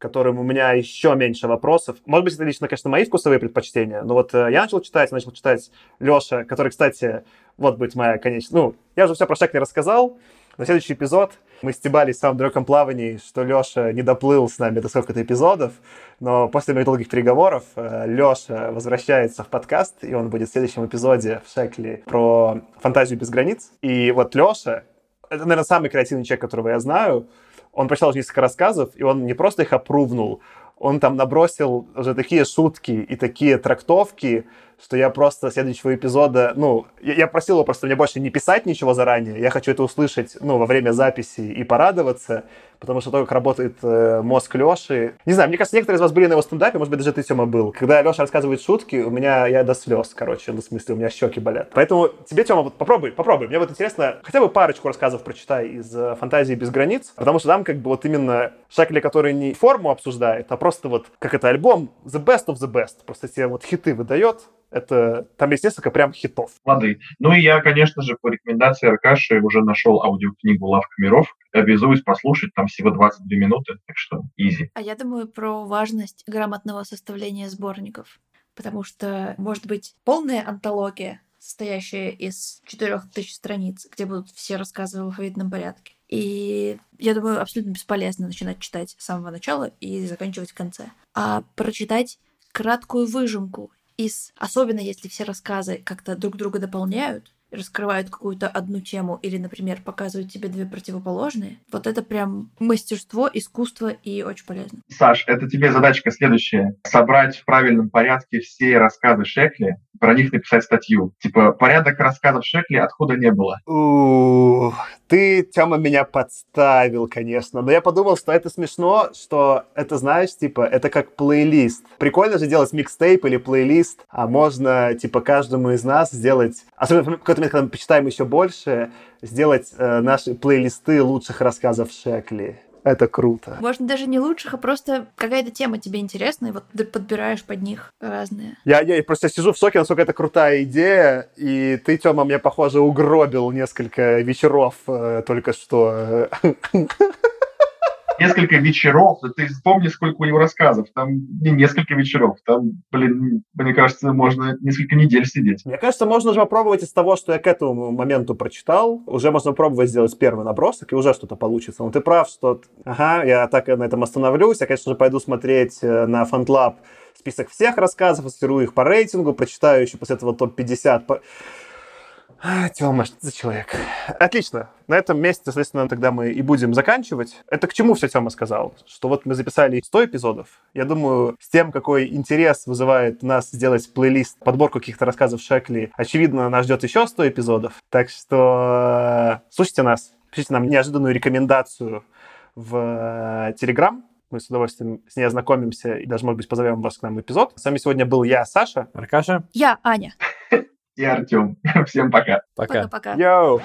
которым у меня еще меньше вопросов. Может быть, это лично, конечно, мои вкусовые предпочтения, но вот э, я начал читать, начал читать Леша, который, кстати, вот будет моя конечная... Ну, я уже все про Шекли рассказал. На следующий эпизод мы стебались в самом далеком плавании, что Леша не доплыл с нами до сколько-то эпизодов, но после моих долгих переговоров э, Леша возвращается в подкаст, и он будет в следующем эпизоде в Шекли про фантазию без границ. И вот Леша, это, наверное, самый креативный человек, которого я знаю, он прочитал несколько рассказов, и он не просто их опрувнул, он там набросил уже такие шутки и такие трактовки, что я просто следующего эпизода, ну, я, я просил его просто мне больше не писать ничего заранее, я хочу это услышать, ну, во время записи и порадоваться, потому что то, как работает э, мозг Леши... Не знаю, мне кажется, некоторые из вас были на его стендапе, может быть, даже ты, Тёма, был. Когда Леша рассказывает шутки, у меня, я до слез, короче, ну, в смысле, у меня щеки болят. Поэтому тебе, Тёма, вот попробуй, попробуй. Мне вот интересно, хотя бы парочку рассказов прочитай из э, «Фантазии без границ», потому что там как бы вот именно Шакли, который не форму обсуждает, а просто вот, как это, альбом the best of the best, просто тебе вот хиты выдает, это там есть несколько прям хитов. Воды. Ну и я, конечно же, по рекомендации Аркаши уже нашел аудиокнигу «Лавка миров». Обязуюсь послушать, там всего 22 минуты, так что изи. А я думаю про важность грамотного составления сборников. Потому что, может быть, полная антология, состоящая из 4000 страниц, где будут все рассказы в алфавитном порядке. И я думаю, абсолютно бесполезно начинать читать с самого начала и заканчивать в конце. А прочитать краткую выжимку из, особенно если все рассказы как-то друг друга дополняют, раскрывают какую-то одну тему или, например, показывают тебе две противоположные, вот это прям мастерство, искусство и очень полезно. Саш, это тебе задачка следующая. Собрать в правильном порядке все рассказы Шекли, про них написать статью. Типа, порядок рассказов Шекли откуда не было. У, ты, Тёма, меня подставил, конечно. Но я подумал, что это смешно, что это, знаешь, типа, это как плейлист. Прикольно же делать микстейп или плейлист, а можно, типа, каждому из нас сделать, особенно какой-то момент, когда мы почитаем еще больше, сделать э, наши плейлисты лучших рассказов Шекли. Это круто. Можно даже не лучших, а просто какая-то тема тебе интересна, и вот ты подбираешь под них разные. Я, я просто сижу в соке, насколько это крутая идея, и ты, Тёма, мне, похоже, угробил несколько вечеров э, только что. несколько вечеров, ты вспомни, сколько у него рассказов, там не несколько вечеров, там, блин, мне кажется, можно несколько недель сидеть. Мне кажется, можно же попробовать из того, что я к этому моменту прочитал, уже можно пробовать сделать первый набросок, и уже что-то получится. Но ты прав, что, ага, я так на этом остановлюсь, я, конечно же, пойду смотреть э, на FantLab список всех рассказов, сортирую их по рейтингу, прочитаю еще после этого топ-50 а, Тёма, что за человек? Отлично. На этом месте, соответственно, тогда мы и будем заканчивать. Это к чему все Тёма сказал? Что вот мы записали 100 эпизодов. Я думаю, с тем, какой интерес вызывает нас сделать плейлист, подборку каких-то рассказов Шекли, очевидно, нас ждет еще 100 эпизодов. Так что э, слушайте нас, пишите нам неожиданную рекомендацию в Телеграм, Мы с удовольствием с ней ознакомимся и даже, может быть, позовем вас к нам в эпизод. С вами сегодня был я, Саша. Аркаша, Я Аня. И Артем. Всем пока. пока. Пока-пока. Йоу!